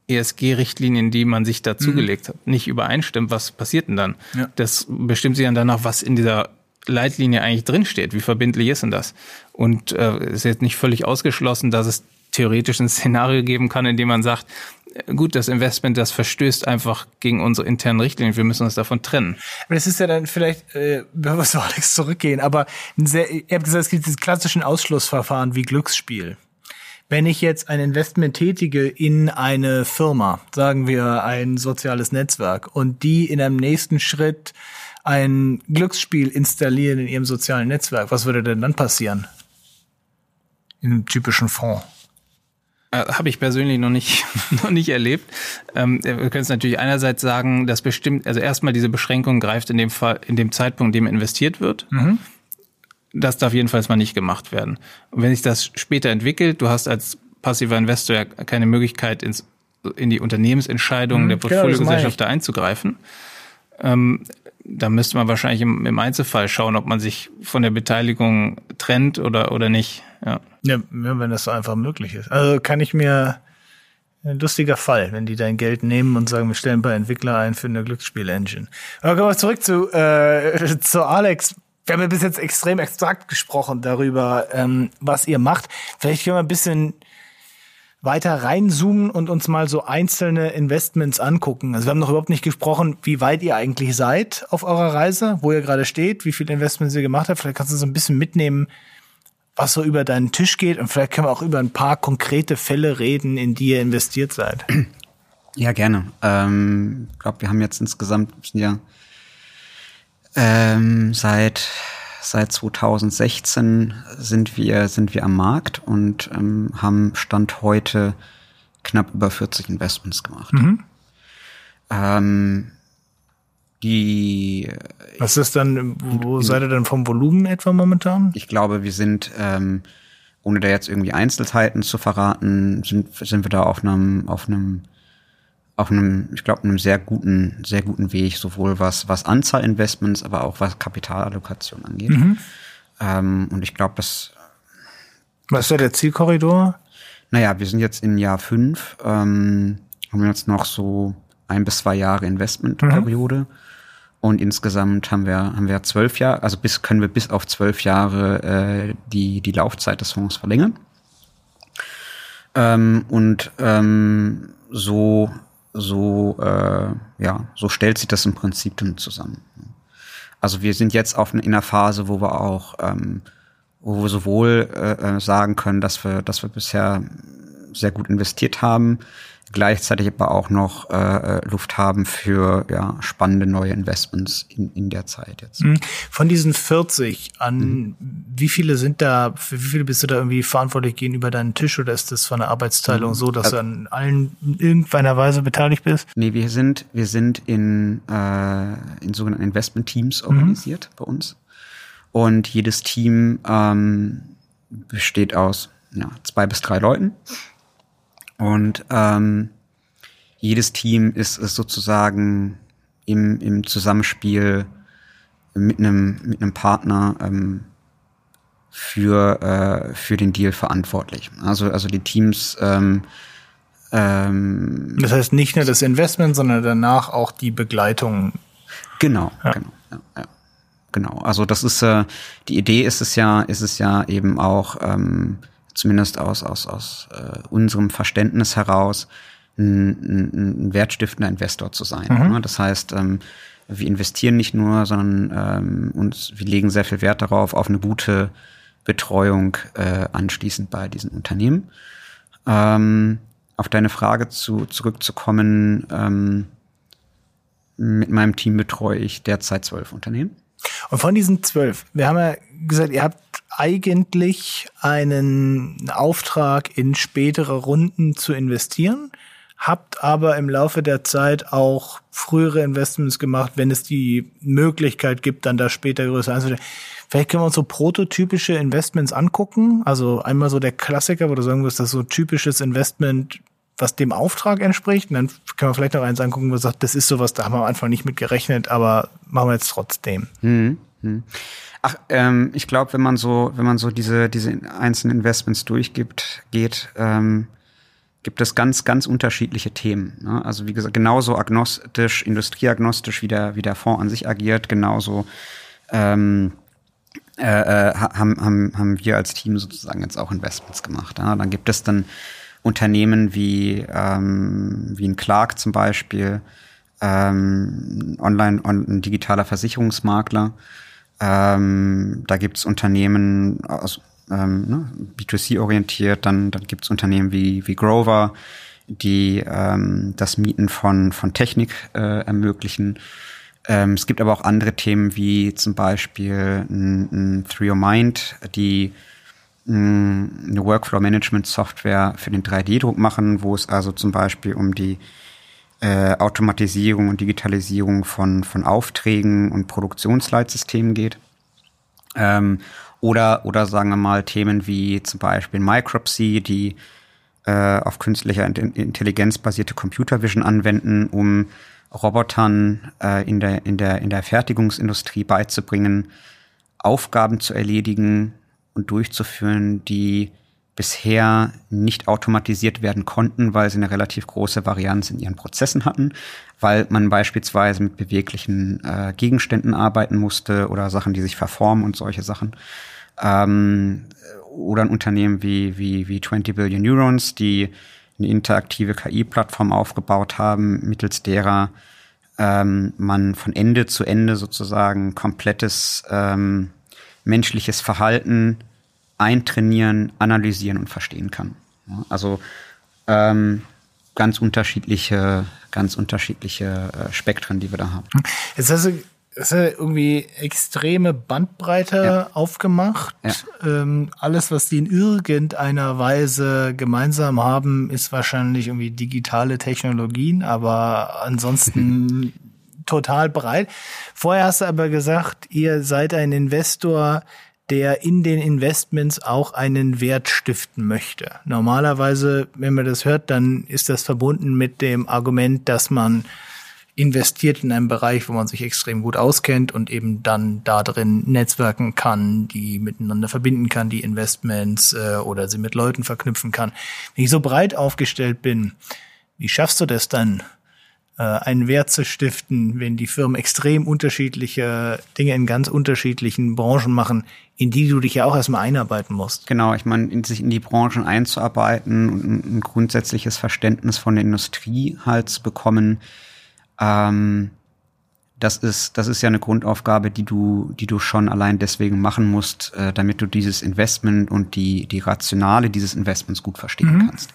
ESG-Richtlinien, die man sich dazugelegt mhm. hat, nicht übereinstimmt, was passiert denn dann? Ja. Das bestimmt sich dann danach, was in dieser Leitlinie eigentlich drinsteht. Wie verbindlich ist denn das? Und äh, ist jetzt nicht völlig ausgeschlossen, dass es theoretisch ein Szenario geben kann, in dem man sagt, gut, das Investment, das verstößt einfach gegen unsere internen Richtlinien. Wir müssen uns davon trennen. Aber das ist ja dann vielleicht, äh, wir zu Alex zurückgehen, aber ein sehr, ihr habt gesagt, es gibt diese klassischen Ausschlussverfahren wie Glücksspiel. Wenn ich jetzt ein Investment tätige in eine Firma, sagen wir ein soziales Netzwerk, und die in einem nächsten Schritt ein Glücksspiel installieren in ihrem sozialen Netzwerk, was würde denn dann passieren? In einem typischen Fonds. Äh, Habe ich persönlich noch nicht, noch nicht erlebt. Ähm, wir können es natürlich einerseits sagen, dass bestimmt, also erstmal diese Beschränkung greift in dem Fall, in dem Zeitpunkt, in dem investiert wird. Mhm. Das darf jedenfalls mal nicht gemacht werden. Und wenn sich das später entwickelt, du hast als passiver Investor ja keine Möglichkeit, ins, in die Unternehmensentscheidungen mhm, der genau, Portfoliogesellschaft da einzugreifen. Ähm, da müsste man wahrscheinlich im, im, Einzelfall schauen, ob man sich von der Beteiligung trennt oder, oder nicht. Ja. Ja, wenn das so einfach möglich ist. Also kann ich mir ein lustiger Fall, wenn die dein Geld nehmen und sagen, wir stellen paar Entwickler ein für eine Glücksspiel-Engine. Aber kommen wir zurück zu, äh, zu Alex. Wir haben ja bis jetzt extrem extrakt gesprochen darüber, ähm, was ihr macht. Vielleicht können wir ein bisschen weiter reinzoomen und uns mal so einzelne Investments angucken. Also wir haben noch überhaupt nicht gesprochen, wie weit ihr eigentlich seid auf eurer Reise, wo ihr gerade steht, wie viele Investments ihr gemacht habt. Vielleicht kannst du so ein bisschen mitnehmen, was so über deinen Tisch geht und vielleicht können wir auch über ein paar konkrete Fälle reden, in die ihr investiert seid. Ja, gerne. Ähm, ich glaube, wir haben jetzt insgesamt ja ähm, seit Seit 2016 sind wir, sind wir am Markt und ähm, haben Stand heute knapp über 40 Investments gemacht. Mhm. Ähm, die Was ist dann, wo in, seid ihr denn vom Volumen etwa momentan? Ich glaube, wir sind, ähm, ohne da jetzt irgendwie Einzelheiten zu verraten, sind, sind wir da auf einem, auf einem auf einem, ich glaube, einem sehr guten, sehr guten Weg, sowohl was, was Anzahl Investments, aber auch was Kapitalallokation angeht. Mhm. Ähm, und ich glaube, das. Was ist ja der Zielkorridor? Naja, wir sind jetzt in Jahr fünf, ähm, haben jetzt noch so ein bis zwei Jahre Investmentperiode. Mhm. Und insgesamt haben wir, haben wir zwölf Jahre, also bis können wir bis auf zwölf Jahre äh, die, die Laufzeit des Fonds verlängern. Ähm, und ähm, so so, äh, ja, so stellt sich das im Prinzip dann zusammen. Also wir sind jetzt auf, in einer Phase, wo wir auch, ähm, wo wir sowohl äh, äh, sagen können, dass wir, dass wir bisher sehr gut investiert haben, gleichzeitig aber auch noch äh, Luft haben für ja, spannende neue Investments in, in der Zeit jetzt. Mhm. Von diesen 40 an mhm. wie viele sind da, für wie viele bist du da irgendwie verantwortlich gegenüber deinen Tisch oder ist das von der Arbeitsteilung mhm. so, dass also, du an allen in irgendeiner Weise beteiligt bist? Nee, wir sind, wir sind in, äh, in sogenannten Investment-Teams mhm. organisiert bei uns. Und jedes Team ähm, besteht aus ja, zwei bis drei Leuten. Und ähm, jedes Team ist, ist sozusagen im, im Zusammenspiel mit einem, mit einem Partner ähm, für, äh, für den Deal verantwortlich. Also, also die Teams ähm, ähm, Das heißt nicht nur das Investment, sondern danach auch die Begleitung. Genau, ja. genau. Ja, ja. Genau. Also das ist äh, die Idee ist es ja, ist es ja eben auch ähm, zumindest aus, aus, aus äh, unserem Verständnis heraus, ein, ein, wertstiftender Investor zu sein. Mhm. Ne? Das heißt, ähm, wir investieren nicht nur, sondern ähm, uns, wir legen sehr viel Wert darauf, auf eine gute Betreuung äh, anschließend bei diesen Unternehmen. Ähm, auf deine Frage zu, zurückzukommen, ähm, mit meinem Team betreue ich derzeit zwölf Unternehmen. Und von diesen zwölf, wir haben ja gesagt, ihr habt eigentlich einen Auftrag in spätere Runden zu investieren, habt aber im Laufe der Zeit auch frühere Investments gemacht, wenn es die Möglichkeit gibt, dann da später größer einzusteigen. Vielleicht können wir uns so prototypische Investments angucken. Also einmal so der Klassiker, wo du sagen wirst, das ist so typisches Investment, was dem Auftrag entspricht. Und dann können wir vielleicht noch eins angucken, wo man sagt, das ist sowas, da haben wir am Anfang nicht mit gerechnet, aber machen wir jetzt trotzdem. Hm, hm. Ach, ähm, ich glaube, wenn man so, wenn man so diese diese einzelnen Investments durchgibt, geht, ähm, gibt es ganz ganz unterschiedliche Themen. Ne? Also wie gesagt, genauso agnostisch, industrieagnostisch, wie der wie der Fonds an sich agiert, genauso ähm, äh, äh haben, haben, haben wir als Team sozusagen jetzt auch Investments gemacht. Ja? Dann gibt es dann Unternehmen wie, ähm, wie ein Clark zum Beispiel, ähm, online und ein digitaler Versicherungsmakler. Ähm, da gibt's Unternehmen aus ähm, ne, B2C-orientiert, dann, dann gibt's Unternehmen wie, wie Grover, die ähm, das Mieten von, von Technik äh, ermöglichen. Ähm, es gibt aber auch andere Themen wie zum Beispiel ein, ein Three Mind, die eine Workflow-Management-Software für den 3D-Druck machen, wo es also zum Beispiel um die äh, Automatisierung und Digitalisierung von, von Aufträgen und Produktionsleitsystemen geht. Ähm, oder, oder sagen wir mal Themen wie zum Beispiel Micropsy, die äh, auf künstlicher Intelligenz basierte Computer Vision anwenden, um Robotern äh, in, der, in, der, in der Fertigungsindustrie beizubringen, Aufgaben zu erledigen, und durchzuführen, die bisher nicht automatisiert werden konnten, weil sie eine relativ große Varianz in ihren Prozessen hatten, weil man beispielsweise mit beweglichen äh, Gegenständen arbeiten musste oder Sachen, die sich verformen und solche Sachen. Ähm, oder ein Unternehmen wie, wie, wie 20 Billion Neurons, die eine interaktive KI-Plattform aufgebaut haben, mittels derer ähm, man von Ende zu Ende sozusagen komplettes ähm, menschliches Verhalten eintrainieren, analysieren und verstehen kann. Also ähm, ganz unterschiedliche, ganz unterschiedliche äh, Spektren, die wir da haben. Jetzt hast du, hast du irgendwie extreme Bandbreite ja. aufgemacht. Ja. Ähm, alles, was die in irgendeiner Weise gemeinsam haben, ist wahrscheinlich irgendwie digitale Technologien, aber ansonsten total breit. Vorher hast du aber gesagt, ihr seid ein Investor, der in den Investments auch einen Wert stiften möchte. Normalerweise, wenn man das hört, dann ist das verbunden mit dem Argument, dass man investiert in einen Bereich, wo man sich extrem gut auskennt und eben dann da drin netzwerken kann, die miteinander verbinden kann, die Investments äh, oder sie mit Leuten verknüpfen kann. Wenn ich so breit aufgestellt bin, wie schaffst du das dann, äh, einen Wert zu stiften, wenn die Firmen extrem unterschiedliche Dinge in ganz unterschiedlichen Branchen machen, in die du dich ja auch erstmal einarbeiten musst. Genau, ich meine, in sich in die Branchen einzuarbeiten und ein, ein grundsätzliches Verständnis von der Industrie halt zu bekommen, ähm, das ist, das ist ja eine Grundaufgabe, die du, die du schon allein deswegen machen musst, äh, damit du dieses Investment und die, die Rationale dieses Investments gut verstehen mhm. kannst.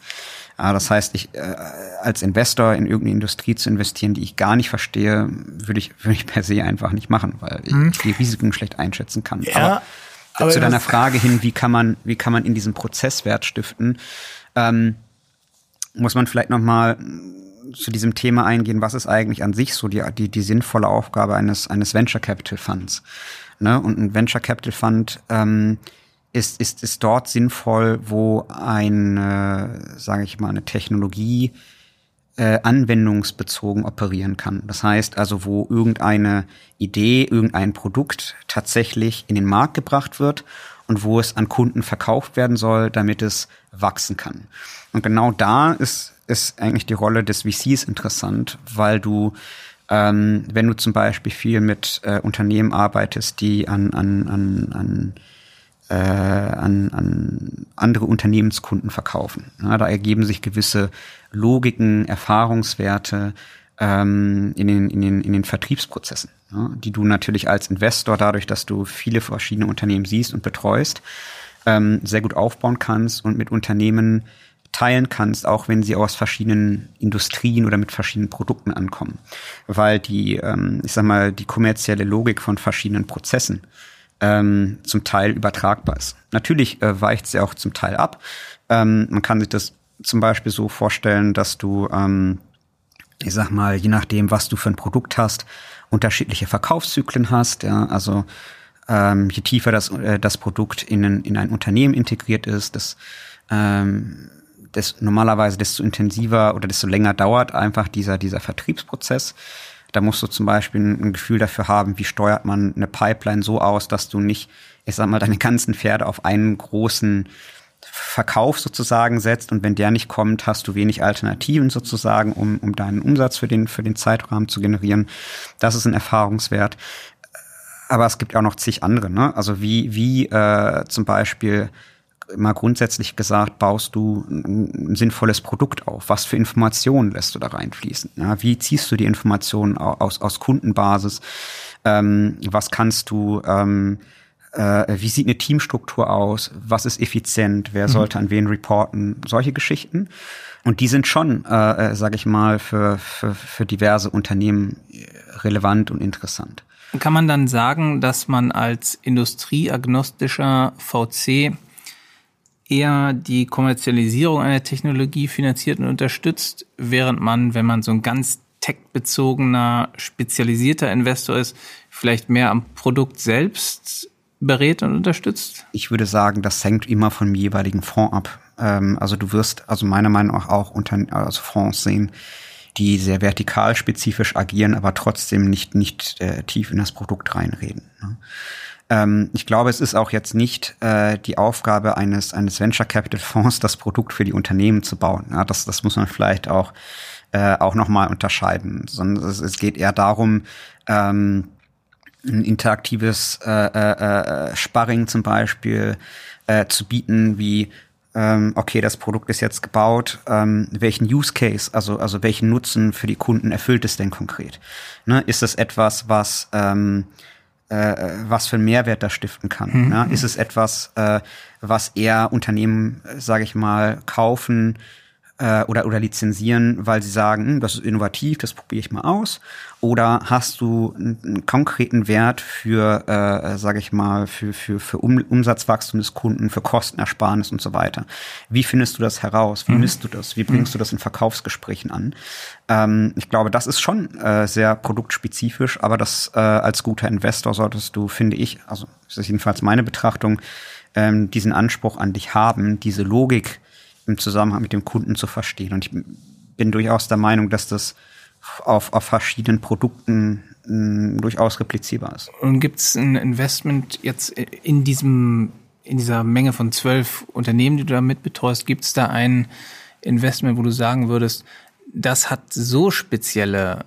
Ja, das heißt, ich, äh, als Investor in irgendeine Industrie zu investieren, die ich gar nicht verstehe, würde ich, würde ich per se einfach nicht machen, weil ich die Risiken schlecht einschätzen kann. Ja, aber, aber zu deiner Frage hin, wie kann man, wie kann man in diesem Prozess Wert stiften, ähm, muss man vielleicht noch mal zu diesem Thema eingehen, was ist eigentlich an sich so die, die, die sinnvolle Aufgabe eines, eines Venture Capital Funds. Ne? Und ein Venture Capital Fund ähm, ist, ist, ist dort sinnvoll, wo eine, sage ich mal, eine Technologie äh, anwendungsbezogen operieren kann. Das heißt also, wo irgendeine Idee, irgendein Produkt tatsächlich in den Markt gebracht wird und wo es an Kunden verkauft werden soll, damit es wachsen kann. Und genau da ist ist eigentlich die Rolle des VCs interessant, weil du, ähm, wenn du zum Beispiel viel mit äh, Unternehmen arbeitest, die an, an, an, an äh, an, an andere Unternehmenskunden verkaufen. Ja, da ergeben sich gewisse Logiken, Erfahrungswerte ähm, in, den, in, den, in den Vertriebsprozessen, ja, die du natürlich als Investor, dadurch, dass du viele verschiedene Unternehmen siehst und betreust, ähm, sehr gut aufbauen kannst und mit Unternehmen teilen kannst, auch wenn sie aus verschiedenen Industrien oder mit verschiedenen Produkten ankommen. Weil die, ähm, ich sag mal, die kommerzielle Logik von verschiedenen Prozessen ähm, zum Teil übertragbar ist. Natürlich äh, weicht sie auch zum Teil ab. Ähm, man kann sich das zum Beispiel so vorstellen, dass du, ähm, ich sag mal, je nachdem, was du für ein Produkt hast, unterschiedliche Verkaufszyklen hast. Ja, also ähm, je tiefer das, äh, das Produkt in ein, in ein Unternehmen integriert ist, das ähm, des, normalerweise desto intensiver oder desto länger dauert einfach dieser, dieser Vertriebsprozess. Da musst du zum Beispiel ein Gefühl dafür haben, wie steuert man eine Pipeline so aus, dass du nicht, ich sag mal, deine ganzen Pferde auf einen großen Verkauf sozusagen setzt und wenn der nicht kommt, hast du wenig Alternativen sozusagen, um, um deinen Umsatz für den, für den Zeitrahmen zu generieren. Das ist ein Erfahrungswert. Aber es gibt auch noch zig andere, ne? Also wie, wie äh, zum Beispiel mal grundsätzlich gesagt, baust du ein, sinnvolles Produkt auf? Was für Informationen lässt du da reinfließen? Ja, wie ziehst du die Informationen aus, aus Kundenbasis? Ähm, was kannst du, ähm, äh, wie sieht eine Teamstruktur aus? Was ist effizient? Wer mhm. sollte an wen reporten? Solche Geschichten. Und die sind schon, äh, äh sage ich mal, für, für, für diverse Unternehmen relevant und interessant. Kann man dann sagen, dass man als industrieagnostischer VC eher die Kommerzialisierung einer Technologie finanziert und unterstützt, während man, wenn man so ein ganz tech-bezogener, spezialisierter Investor ist, vielleicht mehr am Produkt selbst berät und unterstützt? Ich würde sagen, das hängt immer vom jeweiligen Fonds ab. Ähm, also du wirst also meiner Meinung nach auch unter, also Fonds sehen, die sehr vertikal spezifisch agieren, aber trotzdem nicht, nicht äh, tief in das Produkt reinreden. Ne? Ähm, ich glaube, es ist auch jetzt nicht äh, die Aufgabe eines, eines Venture Capital Fonds, das Produkt für die Unternehmen zu bauen. Ja, das, das muss man vielleicht auch, äh, auch nochmal unterscheiden. Sondern es, es geht eher darum, ähm, ein interaktives äh, äh, äh, Sparring zum Beispiel äh, zu bieten, wie ähm, okay, das Produkt ist jetzt gebaut, ähm, welchen Use Case, also, also welchen Nutzen für die Kunden erfüllt es denn konkret? Ne, ist es etwas, was ähm, äh, was für einen Mehrwert das stiften kann. Mhm. Ja? Ist es etwas, äh, was eher Unternehmen, äh, sage ich mal, kaufen äh, oder, oder lizenzieren, weil sie sagen, hm, das ist innovativ, das probiere ich mal aus? Oder hast du einen, einen konkreten Wert für, äh, sage ich mal, für, für, für um, Umsatzwachstum des Kunden, für Kostenersparnis und so weiter? Wie findest du das heraus? Wie mhm. misst du das? Wie bringst mhm. du das in Verkaufsgesprächen an? Ähm, ich glaube, das ist schon äh, sehr produktspezifisch, aber das äh, als guter Investor solltest du, finde ich, also das ist jedenfalls meine Betrachtung, ähm, diesen Anspruch an dich haben, diese Logik im Zusammenhang mit dem Kunden zu verstehen. Und ich bin durchaus der Meinung, dass das auf, auf verschiedenen Produkten mh, mm, durchaus replizierbar ist. Und gibt es ein Investment jetzt in diesem in dieser Menge von zwölf Unternehmen, die du da mitbetreust, gibt es da ein Investment, wo du sagen würdest, das hat so spezielle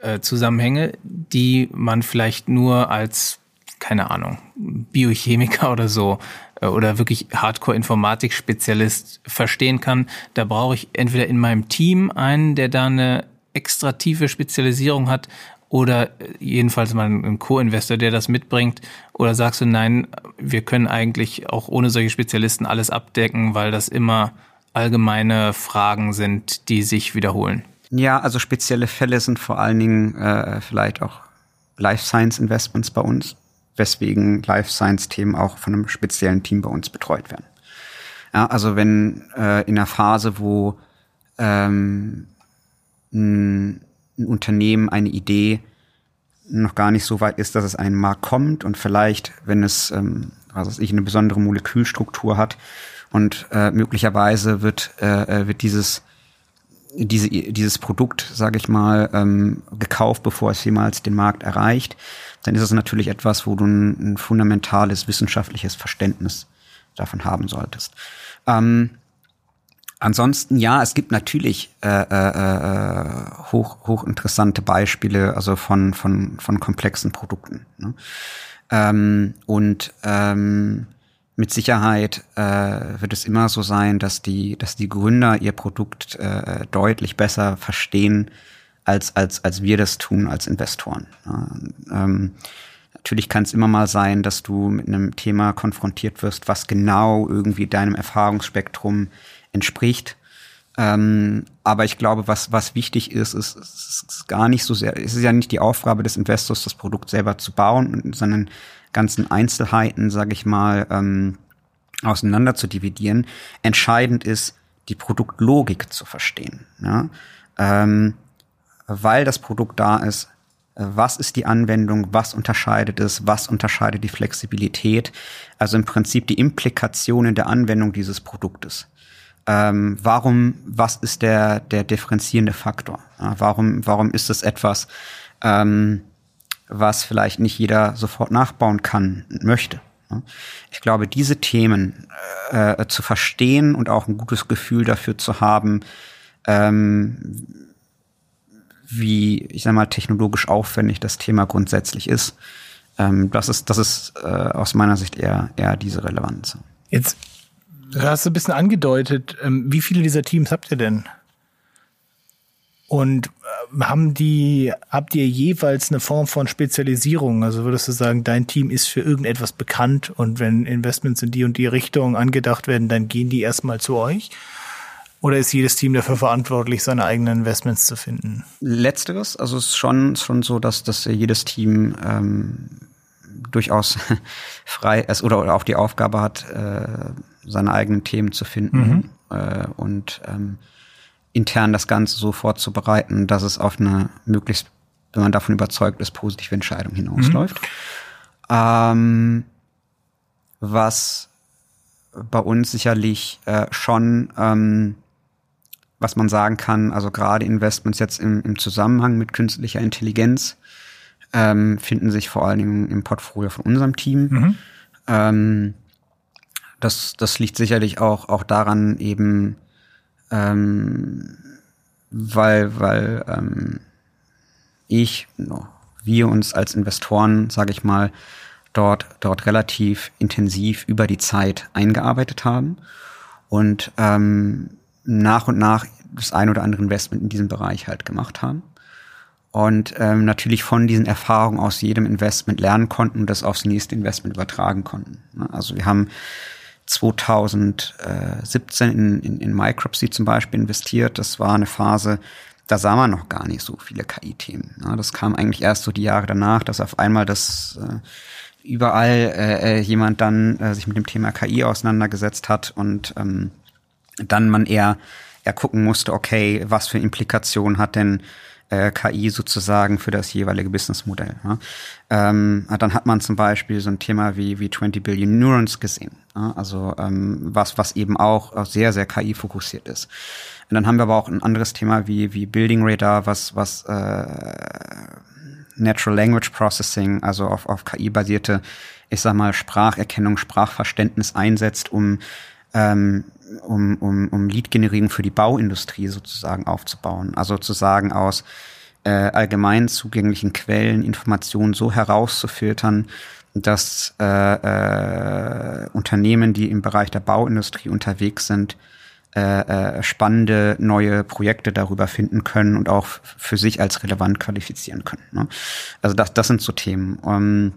äh, Zusammenhänge, die man vielleicht nur als, keine Ahnung, Biochemiker oder so oder wirklich Hardcore-Informatik-Spezialist verstehen kann. Da brauche ich entweder in meinem Team einen, der da eine extra tiefe Spezialisierung hat, oder jedenfalls mal ein Co-Investor, der das mitbringt? Oder sagst du, nein, wir können eigentlich auch ohne solche Spezialisten alles abdecken, weil das immer allgemeine Fragen sind, die sich wiederholen? Ja, also spezielle Fälle sind vor allen Dingen äh, vielleicht auch Life Science Investments bei uns, weswegen Life Science Themen auch von einem speziellen Team bei uns betreut werden. Ja, also wenn äh, in einer Phase, wo ähm, ein, ein Unternehmen eine Idee noch gar nicht so weit ist, dass es einen Markt kommt und vielleicht, wenn es, ähm, was weiß ich, eine besondere Molekülstruktur hat und äh, möglicherweise wird, äh, äh wird dieses diese, dieses Produkt, sage ich mal, ähm, gekauft, bevor es jemals den Markt erreicht, dann ist es natürlich etwas, wo du ein, ein fundamentales wissenschaftliches Verständnis davon haben solltest. Ähm, ansonsten, ja, es gibt natürlich äh, äh, äh, hoch, hochinteressante Beispiele, also von, von, von komplexen Produkten. Ne? Ähm, und ähm, mit Sicherheit äh, wird es immer so sein, dass die, dass die Gründer ihr Produkt äh, deutlich besser verstehen, als, als, als wir das tun als Investoren. Ähm, natürlich kann es immer mal sein, dass du mit einem Thema konfrontiert wirst, was genau irgendwie deinem Erfahrungsspektrum entspricht. Ähm, aber ich glaube, was, was wichtig ist, ist, ist, ist gar nicht so sehr, es ist ja nicht die Aufgabe des Investors, das Produkt selber zu bauen, sondern ganzen Einzelheiten, sage ich mal, ähm, auseinander zu dividieren. Entscheidend ist, die Produktlogik zu verstehen. Ja? Ähm, weil das Produkt da ist, was ist die Anwendung, was unterscheidet es, was unterscheidet die Flexibilität, also im Prinzip die Implikationen der Anwendung dieses Produktes. Ähm, warum, was ist der, der differenzierende Faktor? Ja, warum, warum ist es etwas, ähm, was vielleicht nicht jeder sofort nachbauen kann, möchte. Ich glaube, diese Themen äh, zu verstehen und auch ein gutes Gefühl dafür zu haben, ähm, wie, ich sag mal, technologisch aufwendig das Thema grundsätzlich ist, ähm, das ist, das ist äh, aus meiner Sicht eher, eher diese Relevanz. Jetzt hast du ein bisschen angedeutet, ähm, wie viele dieser Teams habt ihr denn? Und äh, haben die, habt ihr jeweils eine Form von Spezialisierung? Also würdest du sagen, dein Team ist für irgendetwas bekannt und wenn Investments in die und die Richtung angedacht werden, dann gehen die erstmal zu euch? Oder ist jedes Team dafür verantwortlich, seine eigenen Investments zu finden? Letzteres, also es ist schon, schon so, dass, dass jedes Team ähm, durchaus frei ist oder, oder auch die Aufgabe hat, äh, seine eigenen Themen zu finden. Mhm. Äh, und ähm, intern das Ganze so vorzubereiten, dass es auf eine möglichst, wenn man davon überzeugt ist, positive Entscheidung hinausläuft. Mhm. Ähm, was bei uns sicherlich äh, schon, ähm, was man sagen kann, also gerade Investments jetzt im, im Zusammenhang mit künstlicher Intelligenz ähm, finden sich vor allen Dingen im Portfolio von unserem Team. Mhm. Ähm, das, das liegt sicherlich auch, auch daran eben, ähm, weil, weil ähm, ich, wir uns als Investoren, sage ich mal, dort, dort relativ intensiv über die Zeit eingearbeitet haben und ähm, nach und nach das ein oder andere Investment in diesem Bereich halt gemacht haben. Und ähm, natürlich von diesen Erfahrungen aus jedem Investment lernen konnten und das aufs nächste Investment übertragen konnten. Also wir haben 2017 in, in, in Micropsy zum Beispiel investiert. Das war eine Phase, da sah man noch gar nicht so viele KI-Themen. das kam eigentlich erst so die Jahre danach, dass auf einmal das äh, überall äh, äh, jemand dann äh, sich mit dem Thema KI auseinandergesetzt hat und ähm, dann man eher, eher gucken musste, okay, was für Implikationen hat denn äh, KI sozusagen für das jeweilige Businessmodell. Ja? Ähm, dann hat man zum Beispiel so ein Thema wie, wie 20 Billion Neurons gesehen. Ja? Also ähm, was, was eben auch, sehr, sehr KI-fokussiert ist. Und dann haben wir aber auch ein anderes Thema wie, wie Building Radar, was, was äh, Natural Language Processing, also auf, auf KI-basierte, ich sag mal, Spracherkennung, Sprachverständnis einsetzt, um ähm, um, um, um Lead-Generierung für die Bauindustrie sozusagen aufzubauen. Also sozusagen aus äh, allgemein zugänglichen Quellen Informationen so herauszufiltern, dass äh, äh, Unternehmen, die im Bereich der Bauindustrie unterwegs sind, äh, äh, spannende neue Projekte darüber finden können und auch für sich als relevant qualifizieren können. Ne? Also das, das sind so Themen. Ähm,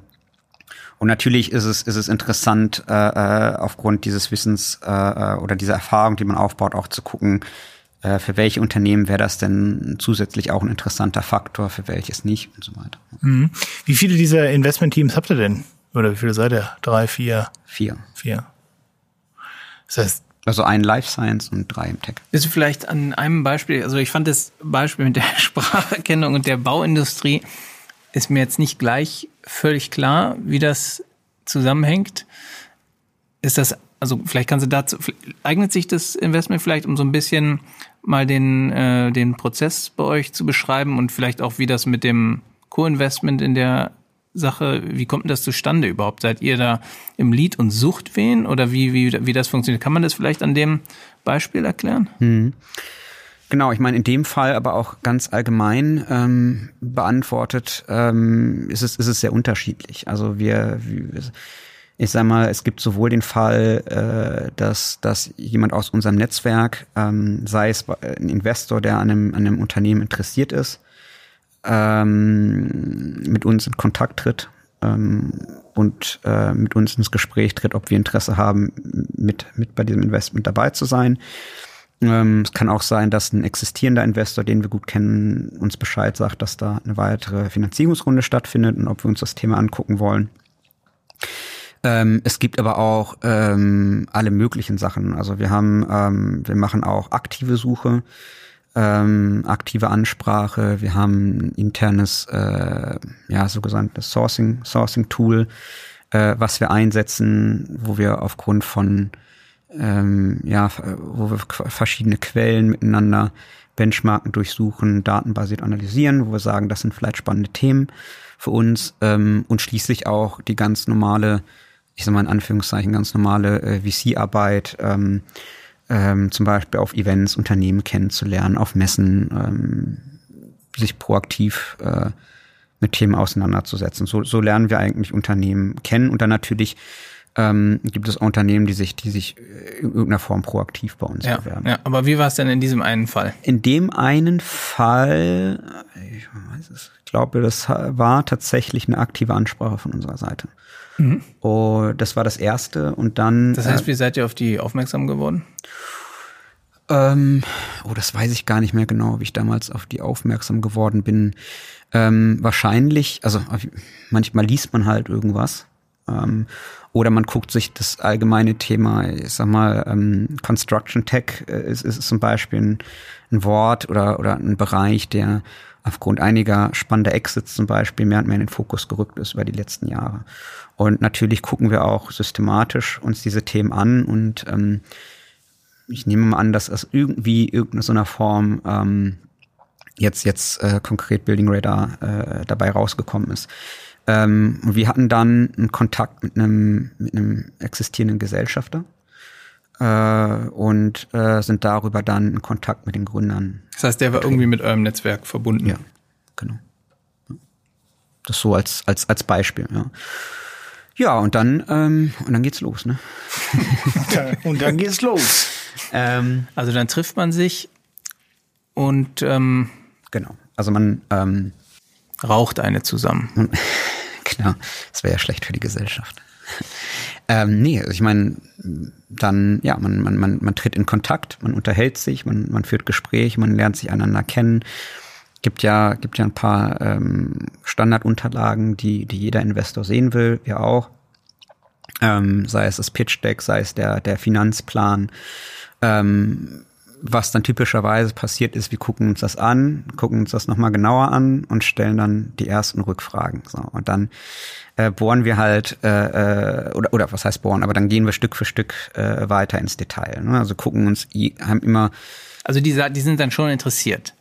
und natürlich ist es, ist es interessant, äh, äh, aufgrund dieses Wissens äh, äh, oder dieser Erfahrung, die man aufbaut, auch zu gucken, äh, für welche Unternehmen wäre das denn zusätzlich auch ein interessanter Faktor, für welches nicht und so weiter. Mhm. Wie viele dieser Investment-Teams habt ihr denn? Oder wie viele seid ihr? Drei, vier? Vier. Vier. Das heißt, also ein Life Science und drei im Tech. Bist du vielleicht an einem Beispiel, also ich fand das Beispiel mit der Spracherkennung und der Bauindustrie ist mir jetzt nicht gleich völlig klar, wie das zusammenhängt. Ist das, also vielleicht kannst du dazu, eignet sich das Investment vielleicht, um so ein bisschen mal den, äh, den Prozess bei euch zu beschreiben und vielleicht auch, wie das mit dem Co-Investment in der Sache, wie kommt denn das zustande überhaupt? Seid ihr da im Lied und sucht wen oder wie, wie, wie das funktioniert? Kann man das vielleicht an dem Beispiel erklären? Hm. Genau, ich meine, in dem Fall aber auch ganz allgemein ähm, beantwortet, ähm, ist, es, ist es sehr unterschiedlich. Also wir, ich sag mal, es gibt sowohl den Fall, äh, dass, dass jemand aus unserem Netzwerk, ähm, sei es ein Investor, der an einem, an einem Unternehmen interessiert ist, ähm, mit uns in Kontakt tritt ähm, und äh, mit uns ins Gespräch tritt, ob wir Interesse haben, mit, mit bei diesem Investment dabei zu sein. Ähm, es kann auch sein, dass ein existierender Investor, den wir gut kennen, uns Bescheid sagt, dass da eine weitere Finanzierungsrunde stattfindet und ob wir uns das Thema angucken wollen. Ähm, es gibt aber auch ähm, alle möglichen Sachen. Also wir haben, ähm, wir machen auch aktive Suche, ähm, aktive Ansprache. Wir haben ein internes, äh, ja, sogenanntes Sourcing, Sourcing Tool, äh, was wir einsetzen, wo wir aufgrund von ähm, ja, wo wir verschiedene Quellen miteinander benchmarken, durchsuchen, datenbasiert analysieren, wo wir sagen, das sind vielleicht spannende Themen für uns ähm, und schließlich auch die ganz normale, ich sag mal in Anführungszeichen, ganz normale äh, VC-Arbeit, ähm, ähm, zum Beispiel auf Events, Unternehmen kennenzulernen, auf Messen, ähm, sich proaktiv äh, mit Themen auseinanderzusetzen. So, so lernen wir eigentlich Unternehmen kennen und dann natürlich ähm, gibt es Unternehmen, die sich, die sich in irgendeiner Form proaktiv bei uns ja, bewerben. Ja, aber wie war es denn in diesem einen Fall? In dem einen Fall, ich weiß es, ich glaube, das war tatsächlich eine aktive Ansprache von unserer Seite. Mhm. Und das war das erste und dann. Das heißt, äh, wie seid ihr auf die aufmerksam geworden? Ähm, oh, das weiß ich gar nicht mehr genau, wie ich damals auf die aufmerksam geworden bin. Ähm, wahrscheinlich, also manchmal liest man halt irgendwas. Ähm, oder man guckt sich das allgemeine Thema, ich sag mal, ähm, Construction Tech äh, ist, ist zum Beispiel ein, ein Wort oder, oder ein Bereich, der aufgrund einiger spannender Exits zum Beispiel mehr und mehr in den Fokus gerückt ist über die letzten Jahre. Und natürlich gucken wir auch systematisch uns diese Themen an und ähm, ich nehme mal an, dass es irgendwie irgendeine so einer Form ähm, jetzt jetzt äh, konkret Building Radar äh, dabei rausgekommen ist. Ähm, und wir hatten dann einen Kontakt mit einem, mit einem existierenden Gesellschafter äh, und äh, sind darüber dann in Kontakt mit den Gründern. Das heißt, der war irgendwie mit eurem Netzwerk verbunden? Ja, genau. Das so als, als, als Beispiel, ja. Ja, und dann, ähm, und dann geht's los, ne? und dann geht's los. Ähm, also dann trifft man sich und ähm, genau. Also man ähm, raucht eine zusammen. Klar, das wäre ja schlecht für die Gesellschaft. ähm, nee, also ich meine, dann, ja, man, man, man, man tritt in Kontakt, man unterhält sich, man, man führt Gespräche, man lernt sich einander kennen. Gibt ja, gibt ja ein paar ähm, Standardunterlagen, die, die jeder Investor sehen will, wir auch. Ähm, sei es das Pitch Deck, sei es der, der Finanzplan. Ähm, was dann typischerweise passiert ist, wir gucken uns das an, gucken uns das nochmal genauer an und stellen dann die ersten Rückfragen. So, und dann äh, bohren wir halt, äh, äh oder, oder was heißt bohren, aber dann gehen wir Stück für Stück äh, weiter ins Detail. Ne? Also gucken uns, haben immer. Also die, die sind dann schon interessiert.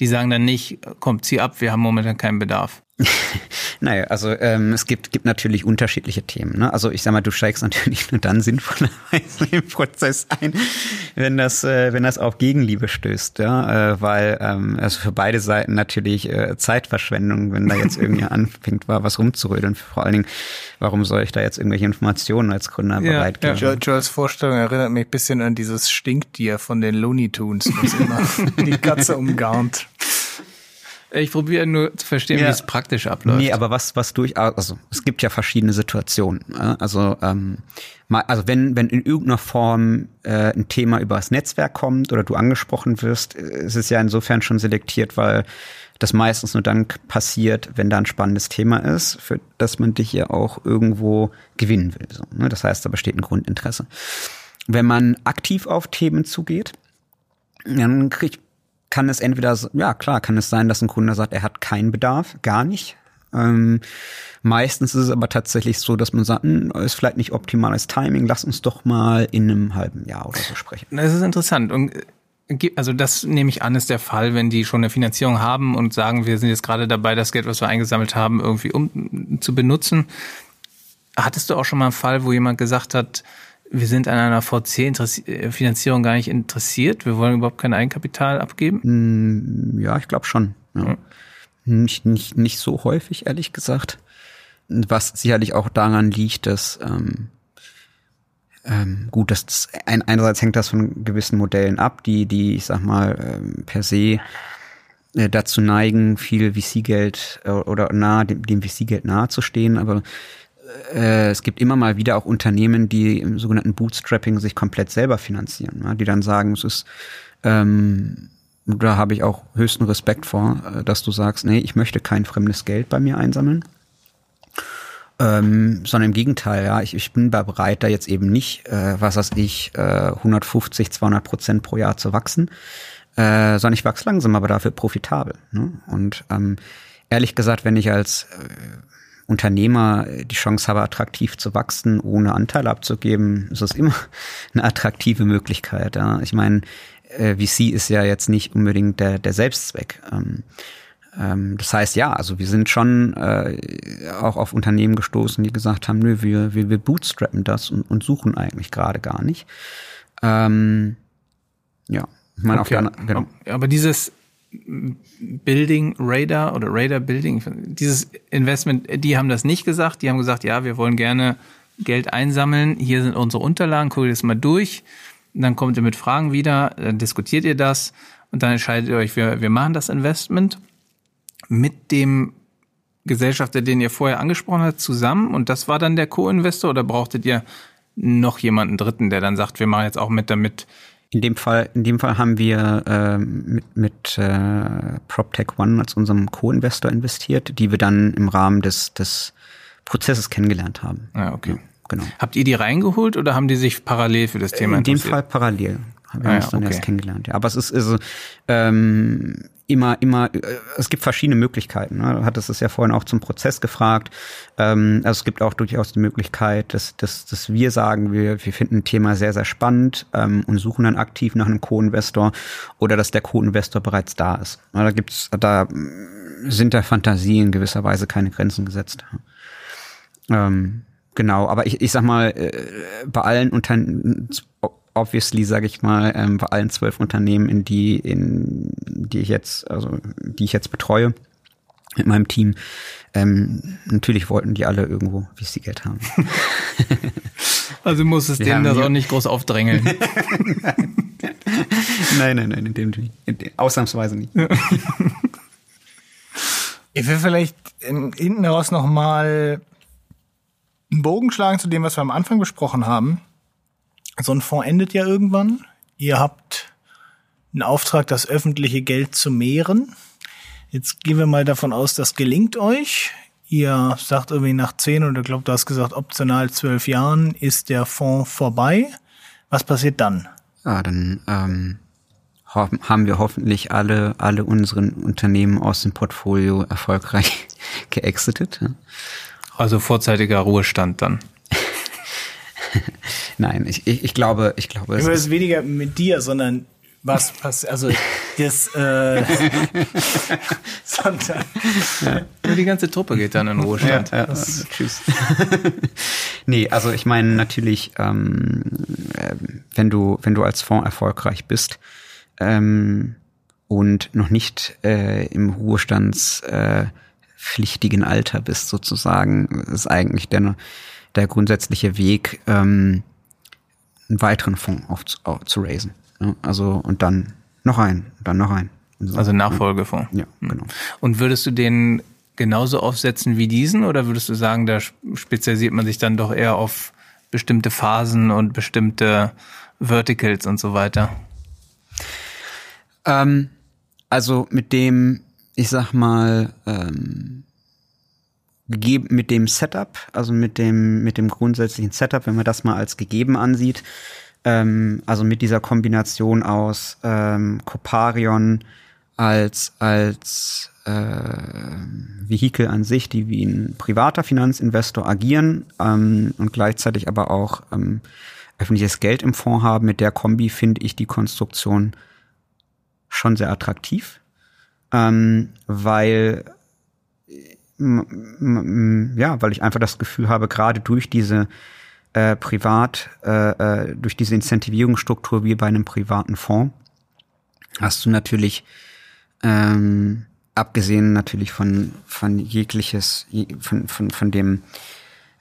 Die sagen dann nicht, kommt, zieh ab, wir haben momentan keinen Bedarf. naja, also ähm, es gibt, gibt natürlich unterschiedliche Themen. Ne? Also ich sag mal, du steigst natürlich nur dann sinnvollerweise im Prozess ein, wenn das, äh, wenn das auf Gegenliebe stößt, ja, äh, weil ähm, also für beide Seiten natürlich äh, Zeitverschwendung, wenn da jetzt irgendwie anfängt, war was rumzurödeln. Vor allen Dingen, warum soll ich da jetzt irgendwelche Informationen als Gründer ja, bereitgeben? Ja. Joels Vorstellung erinnert mich ein bisschen an dieses Stinktier von den Looney Tunes, das immer die Katze umgarnt. Ich probiere nur zu verstehen, ja. wie es praktisch abläuft. Nee, aber was, was durch, also es gibt ja verschiedene Situationen. Also, ähm, mal, also wenn, wenn in irgendeiner Form äh, ein Thema über das Netzwerk kommt oder du angesprochen wirst, ist es ja insofern schon selektiert, weil das meistens nur dann passiert, wenn da ein spannendes Thema ist, für das man dich ja auch irgendwo gewinnen will. So, ne? Das heißt, da besteht ein Grundinteresse. Wenn man aktiv auf Themen zugeht, dann kriegt kann es entweder, ja klar, kann es sein, dass ein Kunde sagt, er hat keinen Bedarf, gar nicht. Ähm, meistens ist es aber tatsächlich so, dass man sagt, hm, ist vielleicht nicht optimales Timing, lass uns doch mal in einem halben Jahr oder so sprechen. Das ist interessant. Und äh, also das nehme ich an, ist der Fall, wenn die schon eine Finanzierung haben und sagen, wir sind jetzt gerade dabei, das Geld, was wir eingesammelt haben, irgendwie um zu benutzen. Hattest du auch schon mal einen Fall, wo jemand gesagt hat, wir sind an einer VC-Finanzierung gar nicht interessiert. Wir wollen überhaupt kein Eigenkapital abgeben. Mm, ja, ich glaube schon. Ja. Nicht, nicht, nicht so häufig, ehrlich gesagt. Was sicherlich auch daran liegt, dass ähm, ähm, gut, das, das ein, einerseits hängt das von gewissen Modellen ab, die, die, ich sag mal, ähm, per se äh, dazu neigen, viel VC-Geld äh, oder nahe dem, dem VC-Geld nahe zu stehen, aber äh, es gibt immer mal wieder auch Unternehmen, die im sogenannten Bootstrapping sich komplett selber finanzieren, ja, die dann sagen, es ist ähm, da habe ich auch höchsten Respekt vor, äh, dass du sagst, nee, ich möchte kein fremdes Geld bei mir einsammeln. Ähm, sondern im Gegenteil, ja, ich, ich bin bereit, da jetzt eben nicht, äh, was weiß ich, äh, 150, 200 Prozent pro Jahr zu wachsen, äh, sondern ich wachse langsam, aber dafür profitabel. Ne? Und ähm, ehrlich gesagt, wenn ich als äh, Unternehmer die Chance habe, attraktiv zu wachsen, ohne Anteile abzugeben, ist das immer eine attraktive Möglichkeit. Ja. Ich meine, äh, VC ist ja jetzt nicht unbedingt der, der Selbstzweck. Ähm, ähm, das heißt, ja, also wir sind schon äh, auch auf Unternehmen gestoßen, die gesagt haben, nö, wir, wir, wir bootstrappen das und, und suchen eigentlich gerade gar nicht. Ähm, ja, ich meine okay. auch genau. Aber dieses Building Radar oder Radar Building, dieses Investment, die haben das nicht gesagt. Die haben gesagt, ja, wir wollen gerne Geld einsammeln. Hier sind unsere Unterlagen, guckt das mal durch. Dann kommt ihr mit Fragen wieder, dann diskutiert ihr das und dann entscheidet ihr euch, wir, wir machen das Investment mit dem Gesellschafter, den ihr vorher angesprochen habt, zusammen. Und das war dann der Co-Investor oder brauchtet ihr noch jemanden Dritten, der dann sagt, wir machen jetzt auch mit, damit in dem Fall, in dem Fall haben wir äh, mit, mit äh, PropTech One als unserem Co-Investor investiert, die wir dann im Rahmen des, des Prozesses kennengelernt haben. Ah, okay. Ja, genau. Habt ihr die reingeholt oder haben die sich parallel für das Thema In dem Fall parallel. Haben wir ah, uns ja, dann okay. erst kennengelernt. Ja, aber es ist, ist ähm, immer, immer, äh, es gibt verschiedene Möglichkeiten. Ne? Du hattest es ja vorhin auch zum Prozess gefragt. Ähm, also es gibt auch durchaus die Möglichkeit, dass, dass, dass wir sagen, wir, wir finden ein Thema sehr, sehr spannend ähm, und suchen dann aktiv nach einem Co-Investor oder dass der Co-Investor bereits da ist. Da gibt's, da sind der Fantasie in gewisser Weise keine Grenzen gesetzt. Ähm, genau, aber ich, ich sag mal, äh, bei allen Unternehmen, obviously, sage ich mal, ähm, bei allen zwölf Unternehmen, in die, in die ich jetzt, also die ich jetzt betreue mit meinem Team, ähm, natürlich wollten die alle irgendwo VC-Geld haben. also muss es denen das auch nicht groß aufdrängeln. nein, nein, nein, in dem, in dem ausnahmsweise nicht. Ich will vielleicht hinten raus noch mal einen Bogen schlagen zu dem, was wir am Anfang besprochen haben so ein Fonds endet ja irgendwann. Ihr habt einen Auftrag, das öffentliche Geld zu mehren. Jetzt gehen wir mal davon aus, das gelingt euch. Ihr sagt irgendwie nach zehn oder glaube, du hast gesagt, optional zwölf Jahren ist der Fonds vorbei. Was passiert dann? Ja, dann ähm, haben wir hoffentlich alle, alle unseren Unternehmen aus dem Portfolio erfolgreich geexitet. Also vorzeitiger Ruhestand dann. Nein, ich, ich, ich glaube, ich glaube. Es ist weniger mit dir, sondern was passiert, also das, äh, sondern ja. Nur die ganze Truppe geht dann in Ruhestand. Ja, ja, tschüss. nee, also ich meine natürlich, ähm, äh, wenn du, wenn du als Fonds erfolgreich bist, ähm, und noch nicht äh, im Ruhestandspflichtigen äh, Alter bist, sozusagen, ist eigentlich der, der grundsätzliche Weg, ähm, einen weiteren Fonds auf, auf, zu raisen. Ja, also und dann noch ein, dann noch ein. So. Also Nachfolgefonds. Ja, hm. genau. Und würdest du den genauso aufsetzen wie diesen oder würdest du sagen, da spezialisiert man sich dann doch eher auf bestimmte Phasen und bestimmte Verticals und so weiter? Ähm, also mit dem, ich sag mal, ähm, mit dem Setup, also mit dem, mit dem grundsätzlichen Setup, wenn man das mal als gegeben ansieht, ähm, also mit dieser Kombination aus ähm, Coparion als, als äh, Vehikel an sich, die wie ein privater Finanzinvestor agieren ähm, und gleichzeitig aber auch ähm, öffentliches Geld im Fonds haben. Mit der Kombi finde ich die Konstruktion schon sehr attraktiv, ähm, weil ja, weil ich einfach das Gefühl habe, gerade durch diese äh, privat, äh, äh, durch diese Incentivierungsstruktur wie bei einem privaten Fonds, hast du natürlich ähm, abgesehen natürlich von von jegliches von von von dem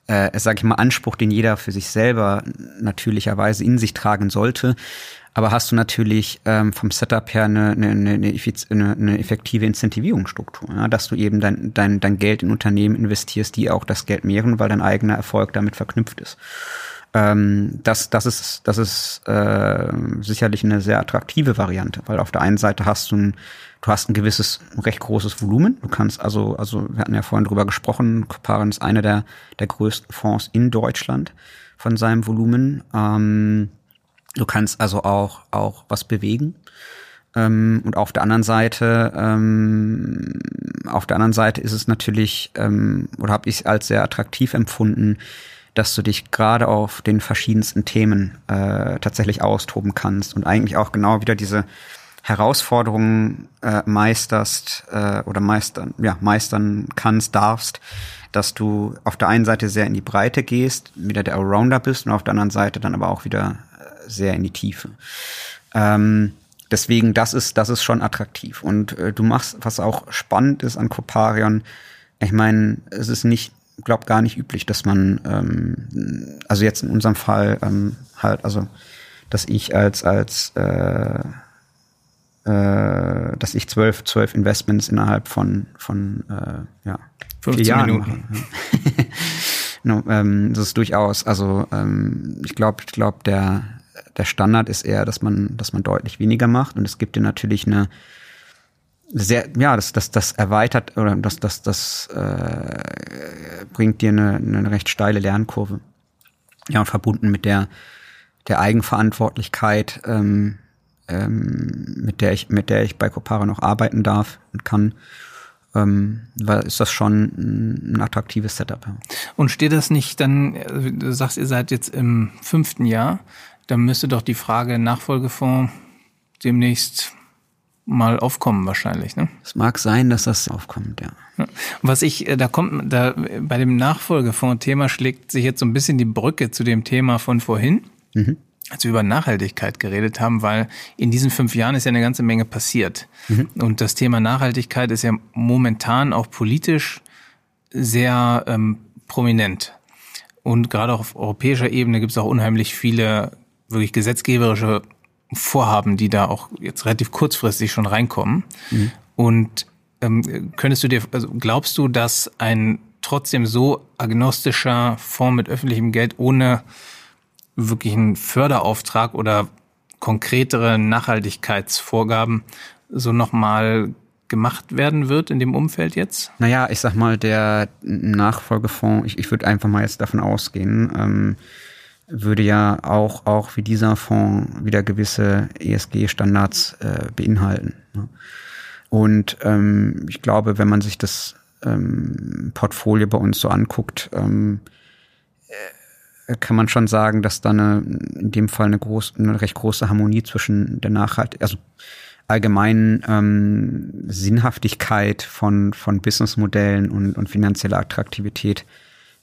äh, sag ich mal Anspruch, den jeder für sich selber natürlicherweise in sich tragen sollte, aber hast du natürlich ähm, vom Setup her eine, eine, eine, eine effektive Incentivierungsstruktur, ja? dass du eben dein, dein, dein Geld in Unternehmen investierst, die auch das Geld mehren, weil dein eigener Erfolg damit verknüpft ist. Ähm, das, das ist, das ist äh, sicherlich eine sehr attraktive Variante, weil auf der einen Seite hast du ein, du hast ein gewisses, recht großes Volumen. Du kannst also, also wir hatten ja vorhin drüber gesprochen, Coparen ist einer der, der größten Fonds in Deutschland von seinem Volumen. Ähm, Du kannst also auch, auch was bewegen. Ähm, und auf der anderen Seite, ähm, auf der anderen Seite ist es natürlich, ähm, oder habe ich es als sehr attraktiv empfunden, dass du dich gerade auf den verschiedensten Themen äh, tatsächlich austoben kannst und eigentlich auch genau wieder diese Herausforderungen äh, meisterst äh, oder meistern, ja, meistern kannst, darfst, dass du auf der einen Seite sehr in die Breite gehst, wieder der Allrounder bist und auf der anderen Seite dann aber auch wieder sehr in die Tiefe. Ähm, deswegen, das ist, das ist schon attraktiv. Und äh, du machst, was auch spannend ist an Coparion, ich meine, es ist nicht, glaub gar nicht üblich, dass man, ähm, also jetzt in unserem Fall ähm, halt, also dass ich als als äh, äh, dass ich zwölf zwölf Investments innerhalb von von äh, ja vier Jahren Minuten. mache. no, ähm, das ist durchaus, also ähm, ich glaube, ich glaube der der Standard ist eher, dass man, dass man deutlich weniger macht und es gibt dir natürlich eine sehr, ja, das, das, das erweitert oder das, das, das äh, bringt dir eine, eine recht steile Lernkurve. Ja, und verbunden mit der, der Eigenverantwortlichkeit, ähm, ähm, mit der ich, mit der ich bei Copara noch arbeiten darf und kann, ähm, ist das schon ein attraktives Setup. Ja. Und steht das nicht dann, du sagst, ihr seid jetzt im fünften Jahr, dann müsste doch die Frage Nachfolgefonds demnächst mal aufkommen wahrscheinlich, ne? Es mag sein, dass das aufkommt, ja. Was ich, äh, da kommt, da bei dem Nachfolgefonds-Thema schlägt sich jetzt so ein bisschen die Brücke zu dem Thema von vorhin, mhm. als wir über Nachhaltigkeit geredet haben, weil in diesen fünf Jahren ist ja eine ganze Menge passiert. Mhm. Und das Thema Nachhaltigkeit ist ja momentan auch politisch sehr ähm, prominent. Und gerade auf europäischer Ebene gibt es auch unheimlich viele wirklich gesetzgeberische Vorhaben, die da auch jetzt relativ kurzfristig schon reinkommen. Mhm. Und ähm, könntest du dir, also glaubst du, dass ein trotzdem so agnostischer Fonds mit öffentlichem Geld ohne wirklichen Förderauftrag oder konkretere Nachhaltigkeitsvorgaben so nochmal gemacht werden wird in dem Umfeld jetzt? Naja, ich sag mal, der Nachfolgefonds, ich, ich würde einfach mal jetzt davon ausgehen, ähm, würde ja auch, auch wie dieser Fonds wieder gewisse ESG-Standards äh, beinhalten. Ne? Und ähm, ich glaube, wenn man sich das ähm, Portfolio bei uns so anguckt, ähm, kann man schon sagen, dass da eine, in dem Fall eine, groß, eine recht große Harmonie zwischen der Nachhaltigkeit, also allgemeinen ähm, Sinnhaftigkeit von, von Businessmodellen und, und finanzieller Attraktivität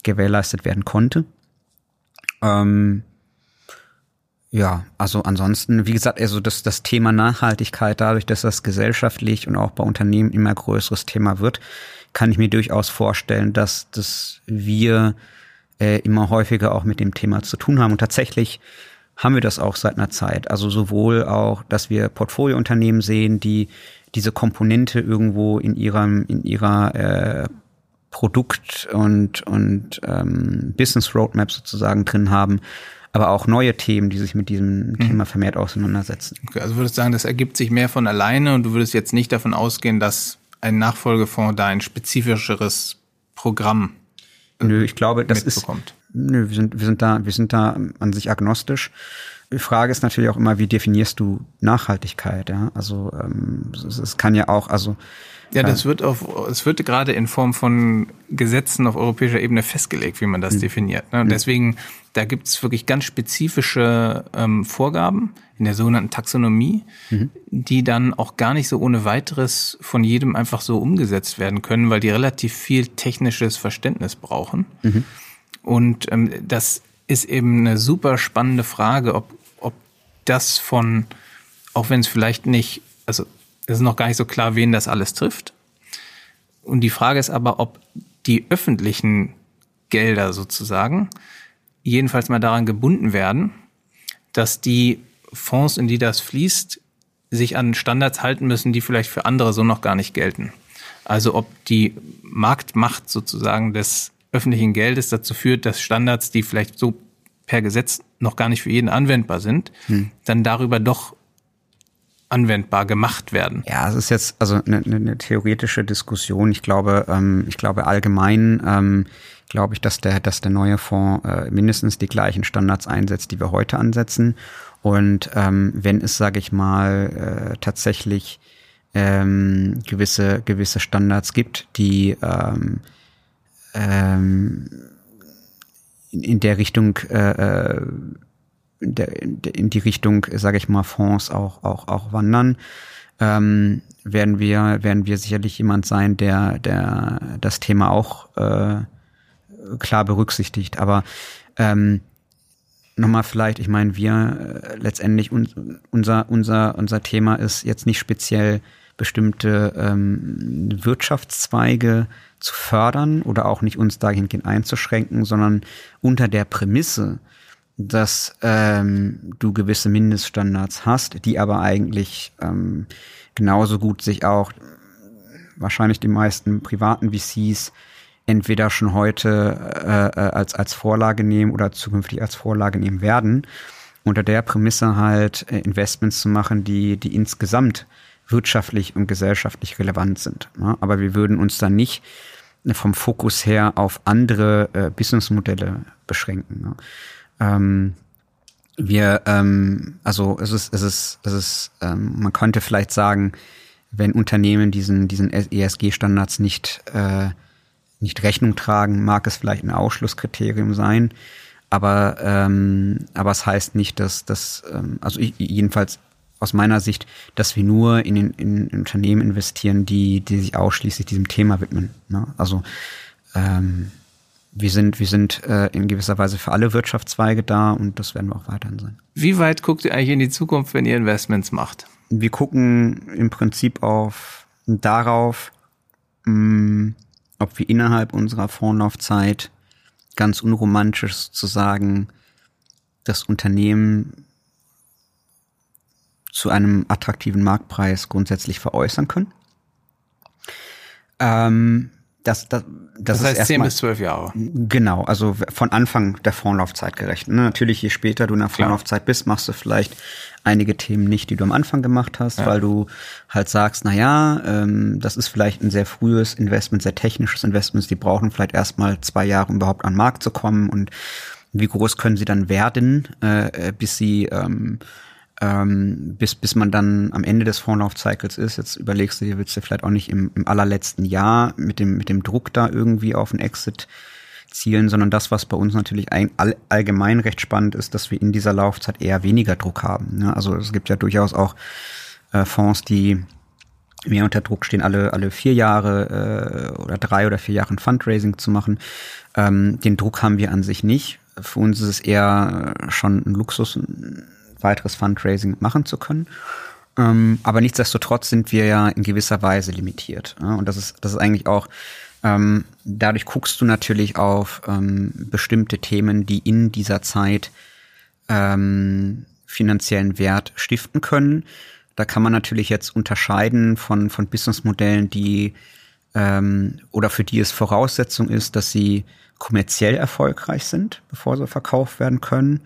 gewährleistet werden konnte. Ähm, ja, also ansonsten, wie gesagt, also das, das Thema Nachhaltigkeit, dadurch, dass das gesellschaftlich und auch bei Unternehmen immer größeres Thema wird, kann ich mir durchaus vorstellen, dass, dass wir äh, immer häufiger auch mit dem Thema zu tun haben. Und tatsächlich haben wir das auch seit einer Zeit. Also sowohl auch, dass wir Portfoliounternehmen sehen, die diese Komponente irgendwo in ihrem, in ihrer äh, Produkt- und, und ähm, Business Roadmap sozusagen drin haben, aber auch neue Themen, die sich mit diesem mhm. Thema vermehrt auseinandersetzen. Okay, also würdest du sagen, das ergibt sich mehr von alleine und du würdest jetzt nicht davon ausgehen, dass ein Nachfolgefonds da ein spezifischeres Programm Nö, ich glaube, das mitbekommt. ist Nö, wir sind, wir sind da, wir sind da an sich agnostisch. Die Frage ist natürlich auch immer, wie definierst du Nachhaltigkeit? Ja, also ähm, es, es kann ja auch, also ja, das wird auf, es wird gerade in Form von Gesetzen auf europäischer Ebene festgelegt, wie man das mhm. definiert. Ne? Und deswegen, da gibt es wirklich ganz spezifische ähm, Vorgaben in der sogenannten Taxonomie, mhm. die dann auch gar nicht so ohne weiteres von jedem einfach so umgesetzt werden können, weil die relativ viel technisches Verständnis brauchen. Mhm. Und ähm, das ist eben eine super spannende Frage, ob das von, auch wenn es vielleicht nicht, also es ist noch gar nicht so klar, wen das alles trifft. Und die Frage ist aber, ob die öffentlichen Gelder sozusagen jedenfalls mal daran gebunden werden, dass die Fonds, in die das fließt, sich an Standards halten müssen, die vielleicht für andere so noch gar nicht gelten. Also ob die Marktmacht sozusagen des öffentlichen Geldes dazu führt, dass Standards, die vielleicht so per Gesetz noch gar nicht für jeden anwendbar sind, hm. dann darüber doch anwendbar gemacht werden. Ja, es ist jetzt also eine, eine theoretische Diskussion. Ich glaube, ähm, ich glaube allgemein ähm, glaube ich, dass der, dass der neue Fonds äh, mindestens die gleichen Standards einsetzt, die wir heute ansetzen. Und ähm, wenn es, sage ich mal, äh, tatsächlich ähm, gewisse gewisse Standards gibt, die ähm, ähm, in, in der Richtung äh, äh in, der, in die Richtung, sage ich mal, Fonds auch auch auch wandern, ähm, werden wir werden wir sicherlich jemand sein, der der das Thema auch äh, klar berücksichtigt. Aber ähm, nochmal vielleicht, ich meine, wir äh, letztendlich un, unser unser unser Thema ist jetzt nicht speziell bestimmte ähm, Wirtschaftszweige zu fördern oder auch nicht uns dahingehend einzuschränken, sondern unter der Prämisse, dass ähm, du gewisse Mindeststandards hast, die aber eigentlich ähm, genauso gut sich auch wahrscheinlich die meisten privaten VCs entweder schon heute äh, äh, als als Vorlage nehmen oder zukünftig als Vorlage nehmen werden, unter der Prämisse halt äh, Investments zu machen, die die insgesamt wirtschaftlich und gesellschaftlich relevant sind. Ne? Aber wir würden uns dann nicht vom Fokus her auf andere äh, Businessmodelle beschränken. Ne? Ähm, wir, ähm, also es ist, es ist, es ist, ähm, man könnte vielleicht sagen, wenn Unternehmen diesen, diesen ESG-Standards nicht, äh, nicht Rechnung tragen, mag es vielleicht ein Ausschlusskriterium sein. Aber, ähm, aber es heißt nicht, dass das, ähm, also ich, jedenfalls aus meiner Sicht, dass wir nur in, in, in Unternehmen investieren, die, die sich ausschließlich diesem Thema widmen. Ne? Also ähm, wir sind, wir sind äh, in gewisser Weise für alle Wirtschaftszweige da und das werden wir auch weiterhin sein. Wie weit guckt ihr eigentlich in die Zukunft, wenn ihr Investments macht? Wir gucken im Prinzip auf darauf, mh, mm, ob wir innerhalb unserer Fondslaufzeit ganz unromantisch zu sagen, das Unternehmen zu einem attraktiven Marktpreis grundsätzlich veräußern können. Ähm, das, das, das, das heißt ist 10 bis 12 Jahre. Genau, also von Anfang der Fondslaufzeit gerechnet. Ne? Natürlich, je später du in der Fondslaufzeit bist, machst du vielleicht einige Themen nicht, die du am Anfang gemacht hast, ja. weil du halt sagst, na ja, ähm, das ist vielleicht ein sehr frühes Investment, sehr technisches Investment, die brauchen vielleicht erstmal zwei Jahre, um überhaupt an den Markt zu kommen und wie groß können sie dann werden, äh, bis sie ähm, ähm, bis, bis man dann am Ende des Vorlaufcycles ist. Jetzt überlegst du dir, willst du vielleicht auch nicht im, im allerletzten Jahr mit dem, mit dem Druck da irgendwie auf einen Exit zielen, sondern das, was bei uns natürlich ein, all, allgemein recht spannend ist, dass wir in dieser Laufzeit eher weniger Druck haben. Ne? Also es gibt ja durchaus auch äh, Fonds, die mehr unter Druck stehen, alle, alle vier Jahre äh, oder drei oder vier Jahre ein Fundraising zu machen. Ähm, den Druck haben wir an sich nicht. Für uns ist es eher schon ein Luxus, weiteres Fundraising machen zu können. Ähm, aber nichtsdestotrotz sind wir ja in gewisser Weise limitiert. Ja? Und das ist, das ist eigentlich auch, ähm, dadurch guckst du natürlich auf ähm, bestimmte Themen, die in dieser Zeit ähm, finanziellen Wert stiften können. Da kann man natürlich jetzt unterscheiden von, von Businessmodellen, die ähm, oder für die es Voraussetzung ist, dass sie kommerziell erfolgreich sind, bevor sie verkauft werden können.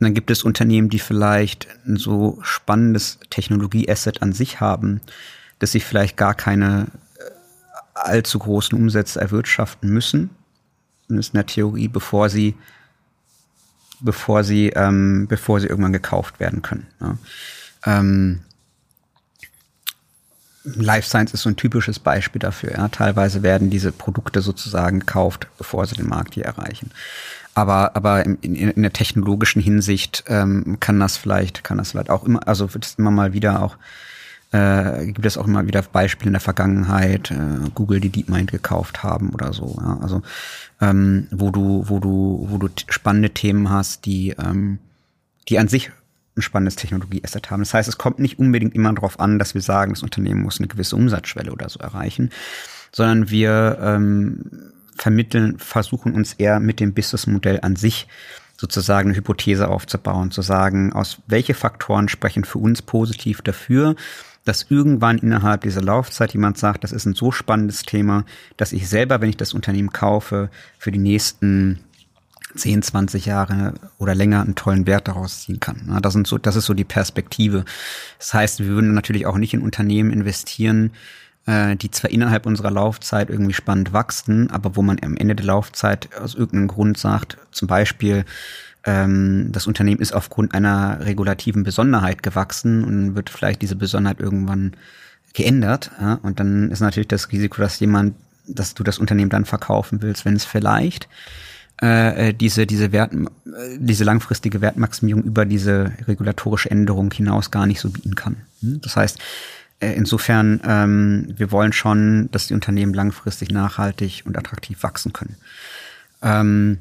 Und dann gibt es Unternehmen, die vielleicht ein so spannendes Technologie-Asset an sich haben, dass sie vielleicht gar keine äh, allzu großen Umsätze erwirtschaften müssen, zumindest in der Theorie, bevor sie bevor sie ähm, bevor sie irgendwann gekauft werden können. Ja. Ähm, Life Science ist so ein typisches Beispiel dafür. Ja. Teilweise werden diese Produkte sozusagen gekauft, bevor sie den Markt hier erreichen. Aber, aber in, in, in der technologischen Hinsicht ähm, kann das vielleicht, kann das vielleicht auch immer, also wird es immer mal wieder auch, äh, gibt es auch immer wieder Beispiele in der Vergangenheit, äh, Google, die DeepMind gekauft haben oder so. Ja. Also ähm, wo du, wo du, wo du spannende Themen hast, die, ähm, die an sich ein spannendes Technologie-Asset haben. Das heißt, es kommt nicht unbedingt immer darauf an, dass wir sagen, das Unternehmen muss eine gewisse Umsatzschwelle oder so erreichen, sondern wir ähm, vermitteln, versuchen uns eher mit dem Businessmodell an sich sozusagen eine Hypothese aufzubauen, zu sagen, aus welche Faktoren sprechen für uns positiv dafür, dass irgendwann innerhalb dieser Laufzeit jemand sagt, das ist ein so spannendes Thema, dass ich selber, wenn ich das Unternehmen kaufe, für die nächsten 10, 20 Jahre oder länger einen tollen Wert daraus ziehen kann. Das, sind so, das ist so die Perspektive. Das heißt, wir würden natürlich auch nicht in Unternehmen investieren, äh, die zwar innerhalb unserer Laufzeit irgendwie spannend wachsen, aber wo man am Ende der Laufzeit aus irgendeinem Grund sagt, zum Beispiel, ähm, das Unternehmen ist aufgrund einer regulativen Besonderheit gewachsen und wird vielleicht diese Besonderheit irgendwann geändert. Ja? Und dann ist natürlich das Risiko, dass jemand, dass du das Unternehmen dann verkaufen willst, wenn es vielleicht äh, äh, diese diese Wert äh, diese langfristige Wertmaximierung über diese regulatorische Änderung hinaus gar nicht so bieten kann. Hm? Das heißt, insofern ähm, wir wollen schon, dass die Unternehmen langfristig nachhaltig und attraktiv wachsen können. Ähm,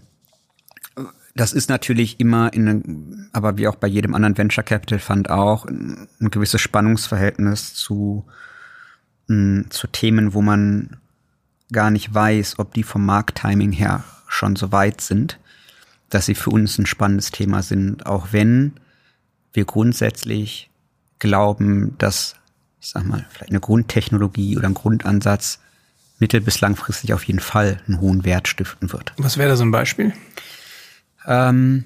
das ist natürlich immer in, aber wie auch bei jedem anderen Venture Capital Fund auch, ein, gewisses Spannungsverhältnis zu, mh, zu Themen, wo man gar nicht weiß, ob die vom Markttiming her schon so weit sind, dass sie für uns ein spannendes Thema sind, auch wenn wir grundsätzlich glauben, dass, ich sag mal, vielleicht eine Grundtechnologie oder ein Grundansatz mittel- bis langfristig auf jeden Fall einen hohen Wert stiften wird. Was wäre da so ein Beispiel? Ähm,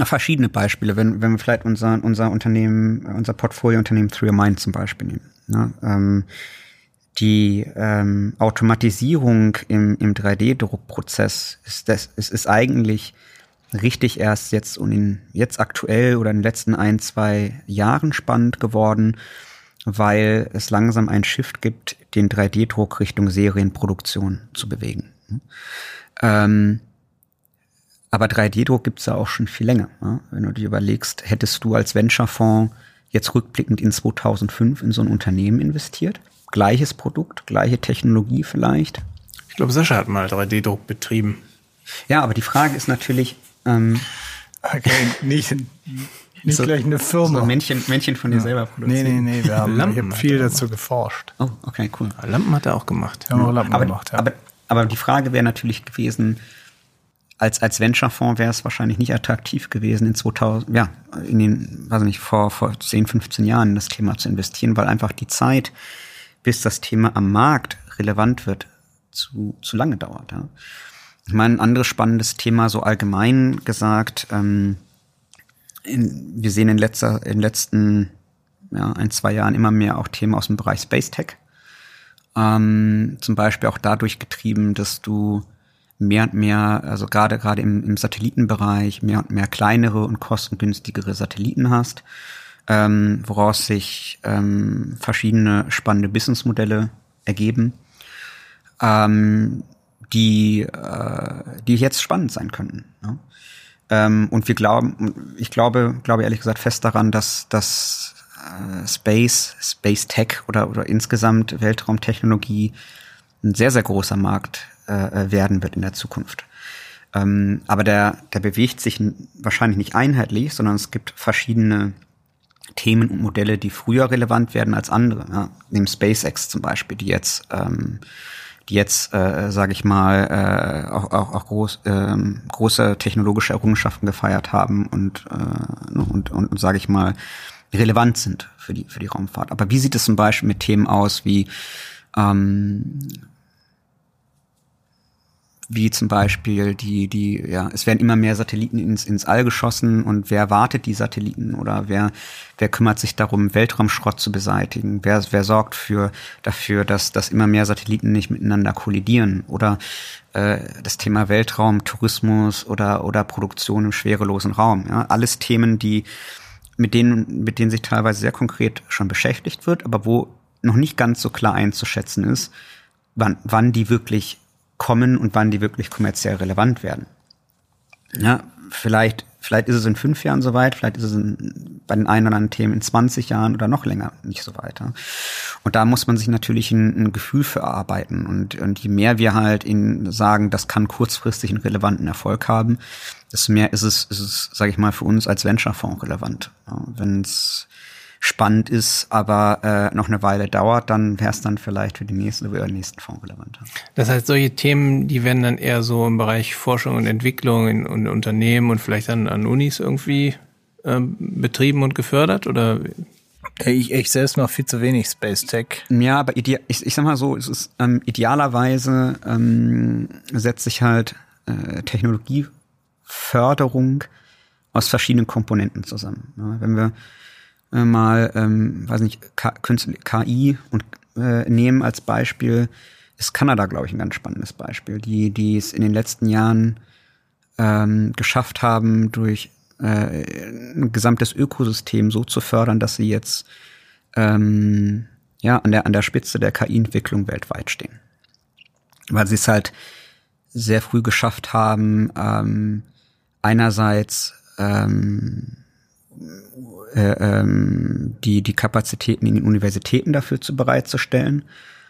verschiedene Beispiele, wenn, wenn wir vielleicht unser, unser Unternehmen, unser Portfoliounternehmen Through Your Mind zum Beispiel nehmen. Ne? Ähm, die ähm, Automatisierung im, im 3D-Druckprozess ist, das, es ist eigentlich richtig erst jetzt und in, jetzt aktuell oder in den letzten ein, zwei Jahren spannend geworden, weil es langsam ein Shift gibt, den 3D-Druck Richtung Serienproduktion zu bewegen. Ähm, aber 3D-Druck gibt's ja auch schon viel länger. Ja? Wenn du dir überlegst, hättest du als Venture-Fonds jetzt rückblickend in 2005 in so ein Unternehmen investiert? gleiches Produkt, gleiche Technologie vielleicht. Ich glaube, Sascha hat mal 3D-Druck betrieben. Ja, aber die Frage ist natürlich, ähm, okay, nicht, nicht so, gleich eine Firma. So Männchen, Männchen von dir ja. selber produzieren. Nee, nee, nee, wir haben, ich habe viel dazu geforscht. Oh, okay, cool. Lampen hat er auch gemacht. Ja, ja. Lampen aber, gemacht, ja. Aber, aber die Frage wäre natürlich gewesen, als, als Venture-Fonds wäre es wahrscheinlich nicht attraktiv gewesen, in 2000, ja, in den, weiß nicht, vor, vor 10, 15 Jahren in das Thema zu investieren, weil einfach die Zeit, bis das Thema am Markt relevant wird, zu, zu lange dauert. Ja. Ich meine, ein anderes spannendes Thema, so allgemein gesagt, ähm, in, wir sehen in, letzter, in letzten ja, ein, zwei Jahren immer mehr auch Themen aus dem Bereich Space Tech. Ähm, zum Beispiel auch dadurch getrieben, dass du mehr und mehr, also gerade gerade im, im Satellitenbereich, mehr und mehr kleinere und kostengünstigere Satelliten hast ähm, woraus sich ähm, verschiedene spannende Businessmodelle ergeben, ähm, die, äh, die jetzt spannend sein könnten. Ne? Ähm, und wir glauben, ich glaube, glaube ehrlich gesagt fest daran, dass, dass äh, Space, Space Tech oder, oder insgesamt Weltraumtechnologie ein sehr, sehr großer Markt äh, werden wird in der Zukunft. Ähm, aber der, der bewegt sich wahrscheinlich nicht einheitlich, sondern es gibt verschiedene Themen und Modelle, die früher relevant werden als andere. Ja. Neben SpaceX zum Beispiel, die jetzt, ähm, die jetzt, äh, sage ich mal, äh, auch, auch, auch groß, ähm, große technologische Errungenschaften gefeiert haben und, äh, und, und, und sage ich mal, relevant sind für die, für die Raumfahrt. Aber wie sieht es zum Beispiel mit Themen aus wie ähm, wie zum Beispiel die, die, ja, es werden immer mehr Satelliten ins, ins All geschossen und wer wartet die Satelliten oder wer, wer kümmert sich darum, Weltraumschrott zu beseitigen? Wer, wer sorgt für, dafür, dass, dass immer mehr Satelliten nicht miteinander kollidieren? Oder äh, das Thema Weltraum, Tourismus oder, oder Produktion im schwerelosen Raum. Ja? Alles Themen, die, mit denen, mit denen sich teilweise sehr konkret schon beschäftigt wird, aber wo noch nicht ganz so klar einzuschätzen ist, wann, wann die wirklich kommen und wann die wirklich kommerziell relevant werden. Ja, vielleicht, vielleicht ist es in fünf Jahren soweit, vielleicht ist es in, bei den einen oder anderen Themen in 20 Jahren oder noch länger nicht so weiter. Und da muss man sich natürlich ein, ein Gefühl für erarbeiten. Und, und je mehr wir halt ihnen sagen, das kann kurzfristig einen relevanten Erfolg haben, desto mehr ist es, ist es, sage ich mal, für uns als Venture-Fonds relevant. Ja, Wenn es spannend ist, aber äh, noch eine Weile dauert, dann wäre es dann vielleicht für die nächsten oder den nächsten Fonds relevanter. Das heißt, solche Themen, die werden dann eher so im Bereich Forschung und Entwicklung in, in Unternehmen und vielleicht dann an Unis irgendwie ähm, betrieben und gefördert oder? Ich, ich selbst noch viel zu wenig Space Tech. Ja, aber ide ich, ich sag mal so, es ist ähm, idealerweise ähm, setzt sich halt äh, Technologieförderung aus verschiedenen Komponenten zusammen. Ja, wenn wir äh, mal, ähm, weiß nicht, KI und äh, nehmen als Beispiel, ist Kanada, glaube ich, ein ganz spannendes Beispiel, die, die es in den letzten Jahren ähm, geschafft haben, durch äh, ein gesamtes Ökosystem so zu fördern, dass sie jetzt ähm, ja an der an der Spitze der KI-Entwicklung weltweit stehen, weil sie es halt sehr früh geschafft haben, ähm, einerseits ähm, äh, ähm, die, die Kapazitäten in den Universitäten dafür zu bereitzustellen,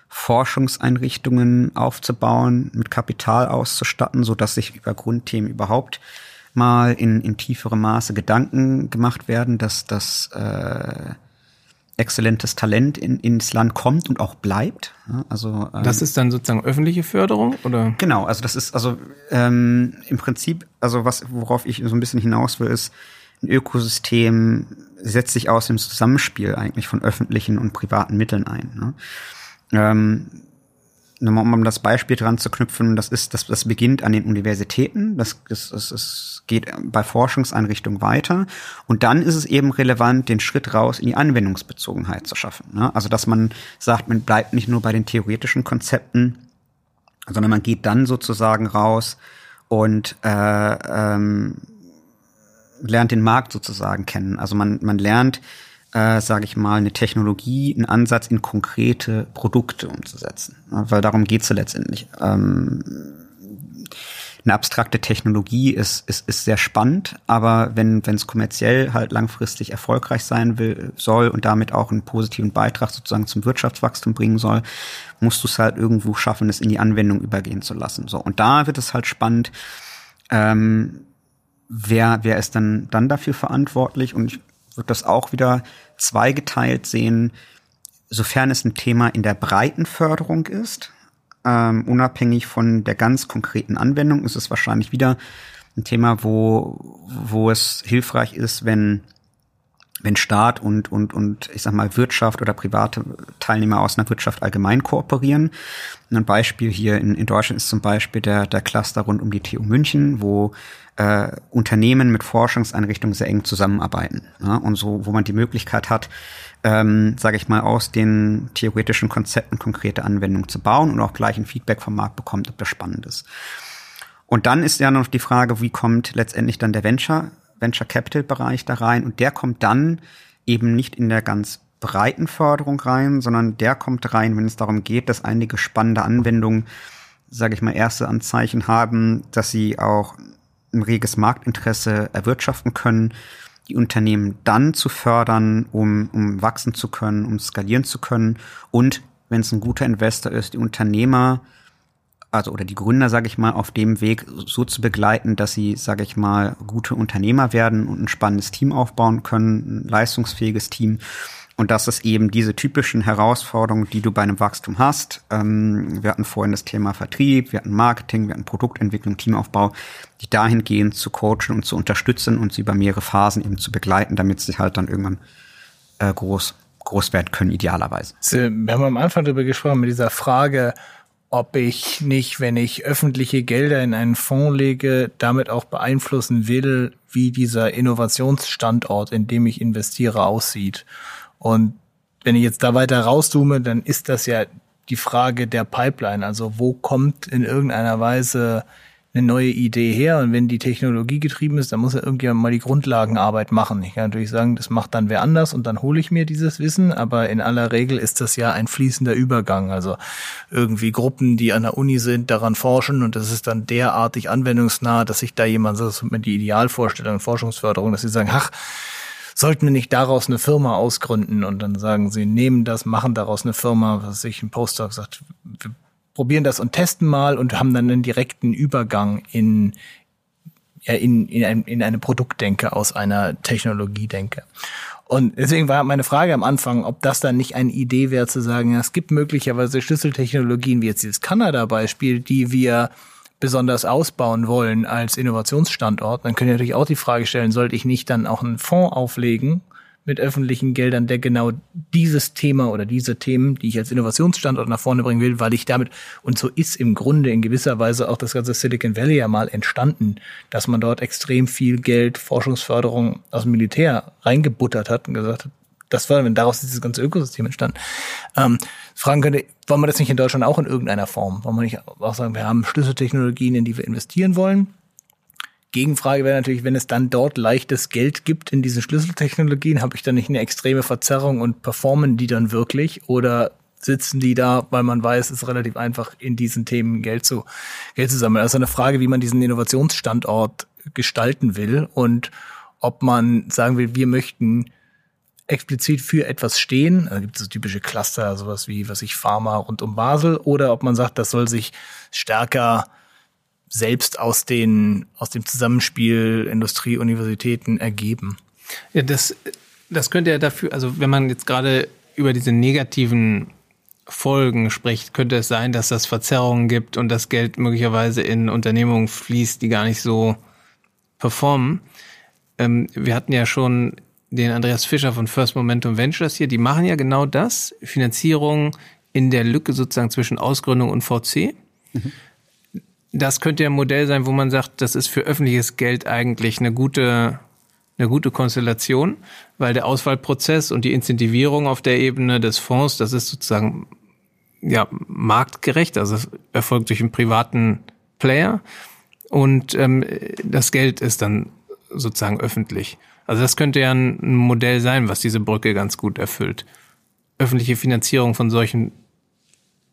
Forschungseinrichtungen aufzubauen, mit Kapital auszustatten, so dass sich über Grundthemen überhaupt mal in, in tieferem Maße Gedanken gemacht werden, dass das äh, exzellentes Talent in, ins Land kommt und auch bleibt. Also ähm, das ist dann sozusagen öffentliche Förderung oder? Genau, also das ist also ähm, im Prinzip, also was worauf ich so ein bisschen hinaus will, ist ein Ökosystem setzt sich aus dem Zusammenspiel eigentlich von öffentlichen und privaten Mitteln ein. Ne? Ähm, um das Beispiel dran zu knüpfen, das ist, das, das beginnt an den Universitäten, das, das, das, das geht bei Forschungseinrichtungen weiter und dann ist es eben relevant, den Schritt raus in die Anwendungsbezogenheit zu schaffen. Ne? Also dass man sagt, man bleibt nicht nur bei den theoretischen Konzepten, sondern man geht dann sozusagen raus und äh, ähm, lernt den Markt sozusagen kennen. Also man, man lernt, äh, sage ich mal, eine Technologie, einen Ansatz in konkrete Produkte umzusetzen. Weil darum geht's ja letztendlich. Ähm, eine abstrakte Technologie ist, ist, ist sehr spannend, aber wenn wenn es kommerziell halt langfristig erfolgreich sein will, soll und damit auch einen positiven Beitrag sozusagen zum Wirtschaftswachstum bringen soll, musst du es halt irgendwo schaffen, es in die Anwendung übergehen zu lassen. So und da wird es halt spannend. Ähm, wer, wer ist dann, dann dafür verantwortlich? Und ich würde das auch wieder zweigeteilt sehen, sofern es ein Thema in der breiten Förderung ist, ähm, unabhängig von der ganz konkreten Anwendung, ist es wahrscheinlich wieder ein Thema, wo, wo es hilfreich ist, wenn wenn Staat und, und, und ich sag mal Wirtschaft oder private Teilnehmer aus einer Wirtschaft allgemein kooperieren. ein Beispiel hier in, in Deutschland ist zum Beispiel der, der Cluster rund um die TU München, wo äh, Unternehmen mit Forschungseinrichtungen sehr eng zusammenarbeiten. Ja? Und so, wo man die Möglichkeit hat, ähm, sage ich mal, aus den theoretischen Konzepten konkrete Anwendungen zu bauen und auch gleich ein Feedback vom Markt bekommt, ob das spannend ist. Und dann ist ja noch die Frage, wie kommt letztendlich dann der Venture Venture Capital Bereich da rein und der kommt dann eben nicht in der ganz breiten Förderung rein, sondern der kommt rein, wenn es darum geht, dass einige spannende Anwendungen sage ich mal, erste Anzeichen haben, dass sie auch ein reges Marktinteresse erwirtschaften können, die Unternehmen dann zu fördern, um, um wachsen zu können, um skalieren zu können und wenn es ein guter Investor ist, die Unternehmer also oder die Gründer, sage ich mal, auf dem Weg so zu begleiten, dass sie, sage ich mal, gute Unternehmer werden und ein spannendes Team aufbauen können, ein leistungsfähiges Team. Und das ist eben diese typischen Herausforderungen, die du bei einem Wachstum hast. Ähm, wir hatten vorhin das Thema Vertrieb, wir hatten Marketing, wir hatten Produktentwicklung, Teamaufbau, die dahingehend zu coachen und zu unterstützen und sie über mehrere Phasen eben zu begleiten, damit sie halt dann irgendwann äh, groß, groß werden können, idealerweise. Wir haben am Anfang darüber gesprochen, mit dieser Frage, ob ich nicht, wenn ich öffentliche Gelder in einen Fonds lege, damit auch beeinflussen will, wie dieser Innovationsstandort, in dem ich investiere, aussieht. Und wenn ich jetzt da weiter rauszoome, dann ist das ja die Frage der Pipeline. Also wo kommt in irgendeiner Weise eine neue Idee her und wenn die Technologie getrieben ist, dann muss ja irgendjemand mal die Grundlagenarbeit machen. Ich kann natürlich sagen, das macht dann wer anders und dann hole ich mir dieses Wissen, aber in aller Regel ist das ja ein fließender Übergang. Also irgendwie Gruppen, die an der Uni sind, daran forschen und das ist dann derartig anwendungsnah, dass sich da jemand, das ist die Idealvorstellung, Forschungsförderung, dass sie sagen, ach, sollten wir nicht daraus eine Firma ausgründen und dann sagen sie, nehmen das, machen daraus eine Firma, was sich ein Postdoc sagt, wir probieren das und testen mal und haben dann einen direkten Übergang in, ja, in, in, ein, in eine Produktdenke aus einer Technologiedenke. Und deswegen war meine Frage am Anfang, ob das dann nicht eine Idee wäre zu sagen, ja, es gibt möglicherweise Schlüsseltechnologien wie jetzt dieses Kanada-Beispiel, die wir besonders ausbauen wollen als Innovationsstandort. Dann können wir natürlich auch die Frage stellen, sollte ich nicht dann auch einen Fonds auflegen, mit öffentlichen Geldern, der genau dieses Thema oder diese Themen, die ich als Innovationsstandort nach vorne bringen will, weil ich damit, und so ist im Grunde in gewisser Weise auch das ganze Silicon Valley ja mal entstanden, dass man dort extrem viel Geld, Forschungsförderung aus dem Militär reingebuttert hat und gesagt hat, das war, wenn daraus dieses ganze Ökosystem entstand. Ähm, fragen könnte, wollen wir das nicht in Deutschland auch in irgendeiner Form? Wollen wir nicht auch sagen, wir haben Schlüsseltechnologien, in die wir investieren wollen? Gegenfrage wäre natürlich, wenn es dann dort leichtes Geld gibt in diesen Schlüsseltechnologien, habe ich dann nicht eine extreme Verzerrung und performen die dann wirklich oder sitzen die da, weil man weiß, es ist relativ einfach, in diesen Themen Geld zu, Geld zu sammeln. Also eine Frage, wie man diesen Innovationsstandort gestalten will und ob man sagen will, wir möchten explizit für etwas stehen. Da gibt es typische Cluster, sowas wie, was ich Pharma rund um Basel, oder ob man sagt, das soll sich stärker selbst aus den, aus dem Zusammenspiel Industrie, Universitäten ergeben. Ja, das, das könnte ja dafür, also wenn man jetzt gerade über diese negativen Folgen spricht, könnte es sein, dass das Verzerrungen gibt und das Geld möglicherweise in Unternehmungen fließt, die gar nicht so performen. Ähm, wir hatten ja schon den Andreas Fischer von First Momentum Ventures hier, die machen ja genau das, Finanzierung in der Lücke sozusagen zwischen Ausgründung und VC. Mhm das könnte ja ein Modell sein, wo man sagt, das ist für öffentliches Geld eigentlich eine gute, eine gute Konstellation, weil der Auswahlprozess und die Incentivierung auf der Ebene des Fonds, das ist sozusagen ja marktgerecht, also erfolgt durch einen privaten Player und ähm, das Geld ist dann sozusagen öffentlich. Also das könnte ja ein Modell sein, was diese Brücke ganz gut erfüllt. Öffentliche Finanzierung von solchen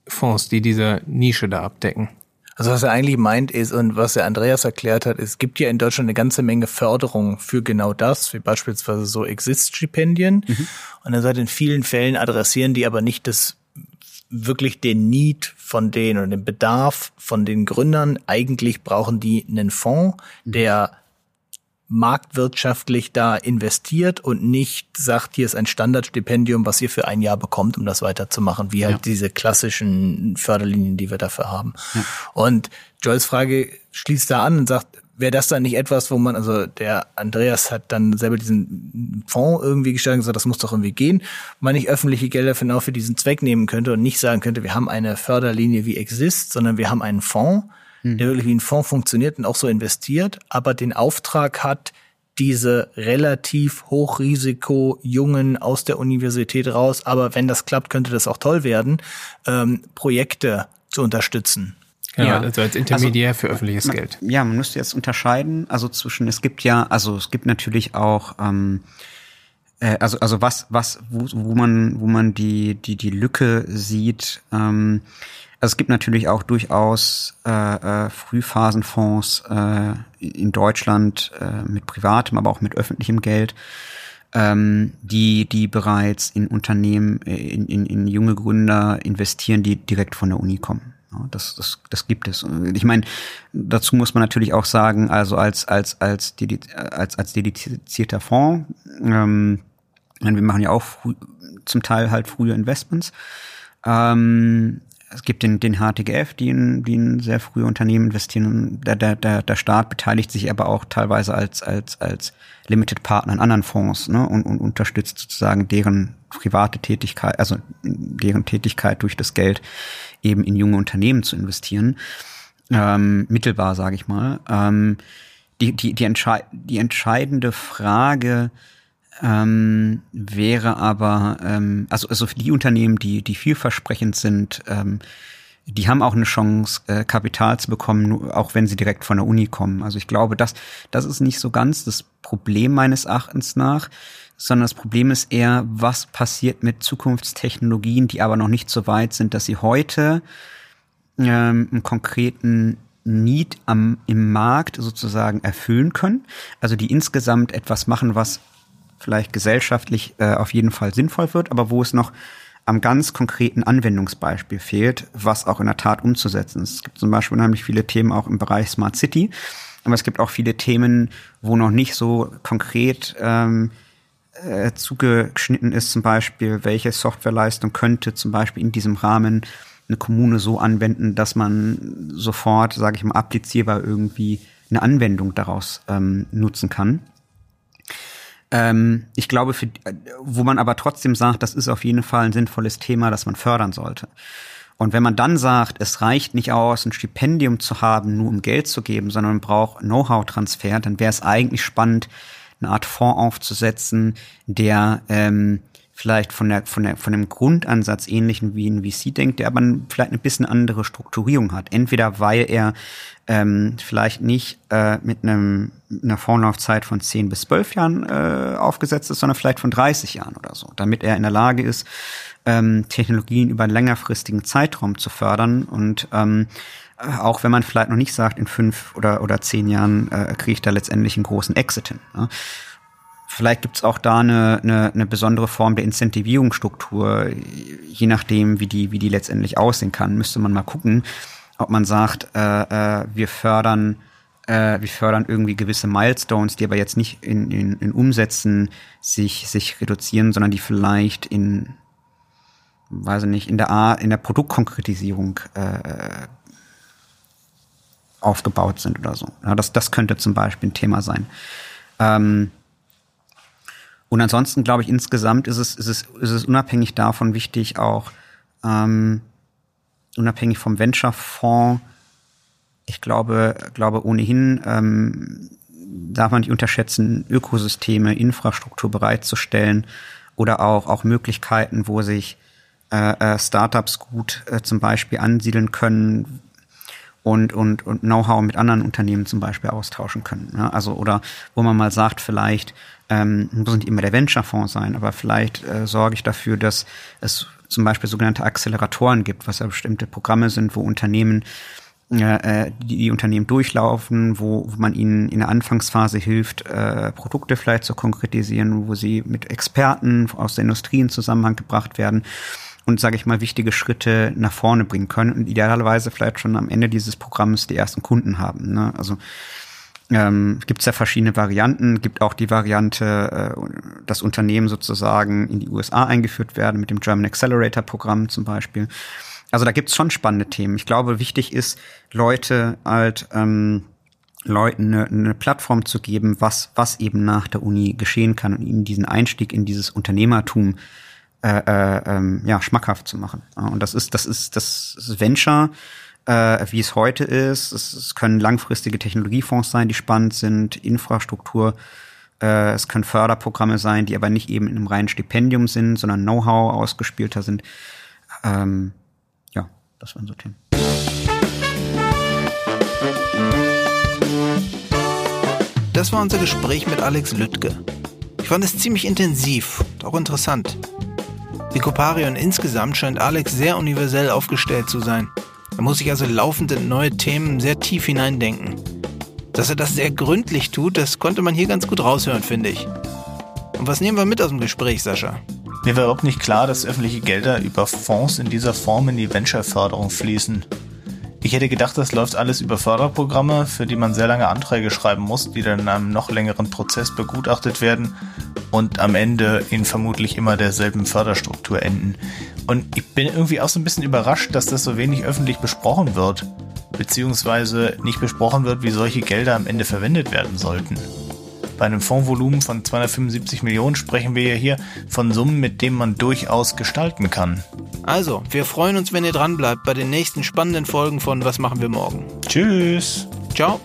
Fonds, die diese Nische da abdecken. Also was er eigentlich meint ist und was der Andreas erklärt hat, es gibt ja in Deutschland eine ganze Menge Förderung für genau das, wie beispielsweise so Exist-Stipendien. Mhm. Und er sagt, in vielen Fällen adressieren die aber nicht das wirklich den Need von denen oder den Bedarf von den Gründern. Eigentlich brauchen die einen Fonds, mhm. der marktwirtschaftlich da investiert und nicht sagt, hier ist ein Standardstipendium, was ihr für ein Jahr bekommt, um das weiterzumachen, wie halt ja. diese klassischen Förderlinien, die wir dafür haben. Ja. Und Joyce Frage schließt da an und sagt, wäre das dann nicht etwas, wo man, also der Andreas hat dann selber diesen Fonds irgendwie gestaltet und gesagt, das muss doch irgendwie gehen, man nicht öffentliche Gelder genau für diesen Zweck nehmen könnte und nicht sagen könnte, wir haben eine Förderlinie wie Exist, sondern wir haben einen Fonds, mhm. der wirklich wie ein Fonds funktioniert und auch so investiert, aber den Auftrag hat, diese relativ Hochrisiko Jungen aus der Universität raus, aber wenn das klappt, könnte das auch toll werden, ähm, Projekte zu unterstützen. Genau, ja, also als Intermediär also, für öffentliches man, Geld. Ja, man müsste jetzt unterscheiden, also zwischen, es gibt ja, also es gibt natürlich auch ähm, äh, also also was was wo, wo man wo man die die die Lücke sieht. Ähm, also es gibt natürlich auch durchaus äh, äh, Frühphasenfonds äh, in Deutschland äh, mit privatem, aber auch mit öffentlichem Geld, ähm, die die bereits in Unternehmen, äh, in, in, in junge Gründer investieren, die direkt von der Uni kommen. Das, das, das gibt es. Ich meine, dazu muss man natürlich auch sagen, also als als als als als dedizierter Fonds, ähm, wir machen ja auch früh, zum Teil halt frühe Investments. Ähm, es gibt den, den HTGF, die in, die in sehr frühe Unternehmen investieren. Der, der, der, der Staat beteiligt sich aber auch teilweise als, als, als Limited Partner in anderen Fonds ne, und, und unterstützt sozusagen deren private Tätigkeit, also deren Tätigkeit durch das Geld eben in junge Unternehmen zu investieren. Ähm, mittelbar, sage ich mal. Ähm, die, die, die, entschei die entscheidende Frage ähm, wäre aber, ähm, also, also für die Unternehmen, die, die vielversprechend sind, ähm, die haben auch eine Chance, äh, Kapital zu bekommen, auch wenn sie direkt von der Uni kommen. Also ich glaube, das, das ist nicht so ganz das Problem meines Erachtens nach, sondern das Problem ist eher, was passiert mit Zukunftstechnologien, die aber noch nicht so weit sind, dass sie heute ähm, einen konkreten Need am, im Markt sozusagen erfüllen können. Also die insgesamt etwas machen, was vielleicht gesellschaftlich äh, auf jeden Fall sinnvoll wird, aber wo es noch am ganz konkreten Anwendungsbeispiel fehlt, was auch in der Tat umzusetzen ist. Es gibt zum Beispiel unheimlich viele Themen auch im Bereich Smart City, aber es gibt auch viele Themen, wo noch nicht so konkret ähm, äh, zugeschnitten ist, zum Beispiel, welche Softwareleistung könnte zum Beispiel in diesem Rahmen eine Kommune so anwenden, dass man sofort, sage ich mal, applizierbar irgendwie eine Anwendung daraus ähm, nutzen kann. Ähm, ich glaube, für, wo man aber trotzdem sagt, das ist auf jeden Fall ein sinnvolles Thema, das man fördern sollte. Und wenn man dann sagt, es reicht nicht aus, ein Stipendium zu haben, nur um Geld zu geben, sondern man braucht Know-how-Transfer, dann wäre es eigentlich spannend, eine Art Fonds aufzusetzen, der ähm, vielleicht von der von der von dem Grundansatz ähnlichen wie ein VC denkt, der aber vielleicht eine bisschen andere Strukturierung hat. Entweder weil er ähm, vielleicht nicht äh, mit einem einer Vorlaufzeit von 10 bis 12 Jahren äh, aufgesetzt ist, sondern vielleicht von 30 Jahren oder so, damit er in der Lage ist, ähm, Technologien über einen längerfristigen Zeitraum zu fördern und ähm, auch wenn man vielleicht noch nicht sagt, in fünf oder, oder zehn Jahren äh, kriege ich da letztendlich einen großen Exit hin. Ja? Vielleicht gibt's auch da eine, eine, eine besondere Form der Incentivierungsstruktur, je nachdem, wie die, wie die letztendlich aussehen kann. Müsste man mal gucken, ob man sagt, äh, äh, wir fördern äh, wir fördern irgendwie gewisse Milestones, die aber jetzt nicht in, in, in Umsätzen sich, sich reduzieren, sondern die vielleicht in, weiß ich nicht, in der A, in der Produktkonkretisierung äh, aufgebaut sind oder so. Ja, das, das könnte zum Beispiel ein Thema sein. Ähm, und ansonsten glaube ich, insgesamt ist es, ist es, ist es unabhängig davon wichtig, auch ähm, unabhängig vom Venture-Fonds, ich glaube, glaube ohnehin ähm, darf man nicht unterschätzen, Ökosysteme, Infrastruktur bereitzustellen oder auch, auch Möglichkeiten, wo sich äh, äh, Startups gut äh, zum Beispiel ansiedeln können, und, und, und Know-how mit anderen Unternehmen zum Beispiel austauschen können. Ja, also oder wo man mal sagt, vielleicht ähm, muss nicht immer der Venture-Fonds sein, aber vielleicht äh, sorge ich dafür, dass es zum Beispiel sogenannte Acceleratoren gibt, was ja bestimmte Programme sind, wo Unternehmen äh, die, die Unternehmen durchlaufen, wo, wo man ihnen in der Anfangsphase hilft, äh, Produkte vielleicht zu konkretisieren, wo sie mit Experten aus der Industrie in Zusammenhang gebracht werden und, sage ich mal, wichtige Schritte nach vorne bringen können und idealerweise vielleicht schon am Ende dieses Programms die ersten Kunden haben. Ne? Also ähm, gibt es ja verschiedene Varianten, gibt auch die Variante, äh, dass Unternehmen sozusagen in die USA eingeführt werden mit dem German Accelerator Programm zum Beispiel. Also da gibt's schon spannende Themen. Ich glaube, wichtig ist, Leute halt ähm, Leuten eine, eine Plattform zu geben, was was eben nach der Uni geschehen kann und ihnen diesen Einstieg in dieses Unternehmertum äh, äh, ähm, ja, schmackhaft zu machen. Und das ist, das ist, das ist Venture, äh, wie es heute ist. Es, es können langfristige Technologiefonds sein, die spannend sind, Infrastruktur. Äh, es können Förderprogramme sein, die aber nicht eben in einem reinen Stipendium sind, sondern Know-how ausgespielter sind. Ähm, ja, das waren so Themen. Das war unser Gespräch mit Alex Lüttke. Ich fand es ziemlich intensiv und auch interessant. Wie Coparion insgesamt scheint Alex sehr universell aufgestellt zu sein. Er muss sich also laufend in neue Themen sehr tief hineindenken. Dass er das sehr gründlich tut, das konnte man hier ganz gut raushören, finde ich. Und was nehmen wir mit aus dem Gespräch, Sascha? Mir war überhaupt nicht klar, dass öffentliche Gelder über Fonds in dieser Form in die Venture-Förderung fließen. Ich hätte gedacht, das läuft alles über Förderprogramme, für die man sehr lange Anträge schreiben muss, die dann in einem noch längeren Prozess begutachtet werden und am Ende in vermutlich immer derselben Förderstruktur enden. Und ich bin irgendwie auch so ein bisschen überrascht, dass das so wenig öffentlich besprochen wird, beziehungsweise nicht besprochen wird, wie solche Gelder am Ende verwendet werden sollten. Bei einem Fondsvolumen von 275 Millionen sprechen wir ja hier von Summen, mit denen man durchaus gestalten kann. Also, wir freuen uns, wenn ihr dran bleibt bei den nächsten spannenden Folgen von Was machen wir morgen. Tschüss. Ciao.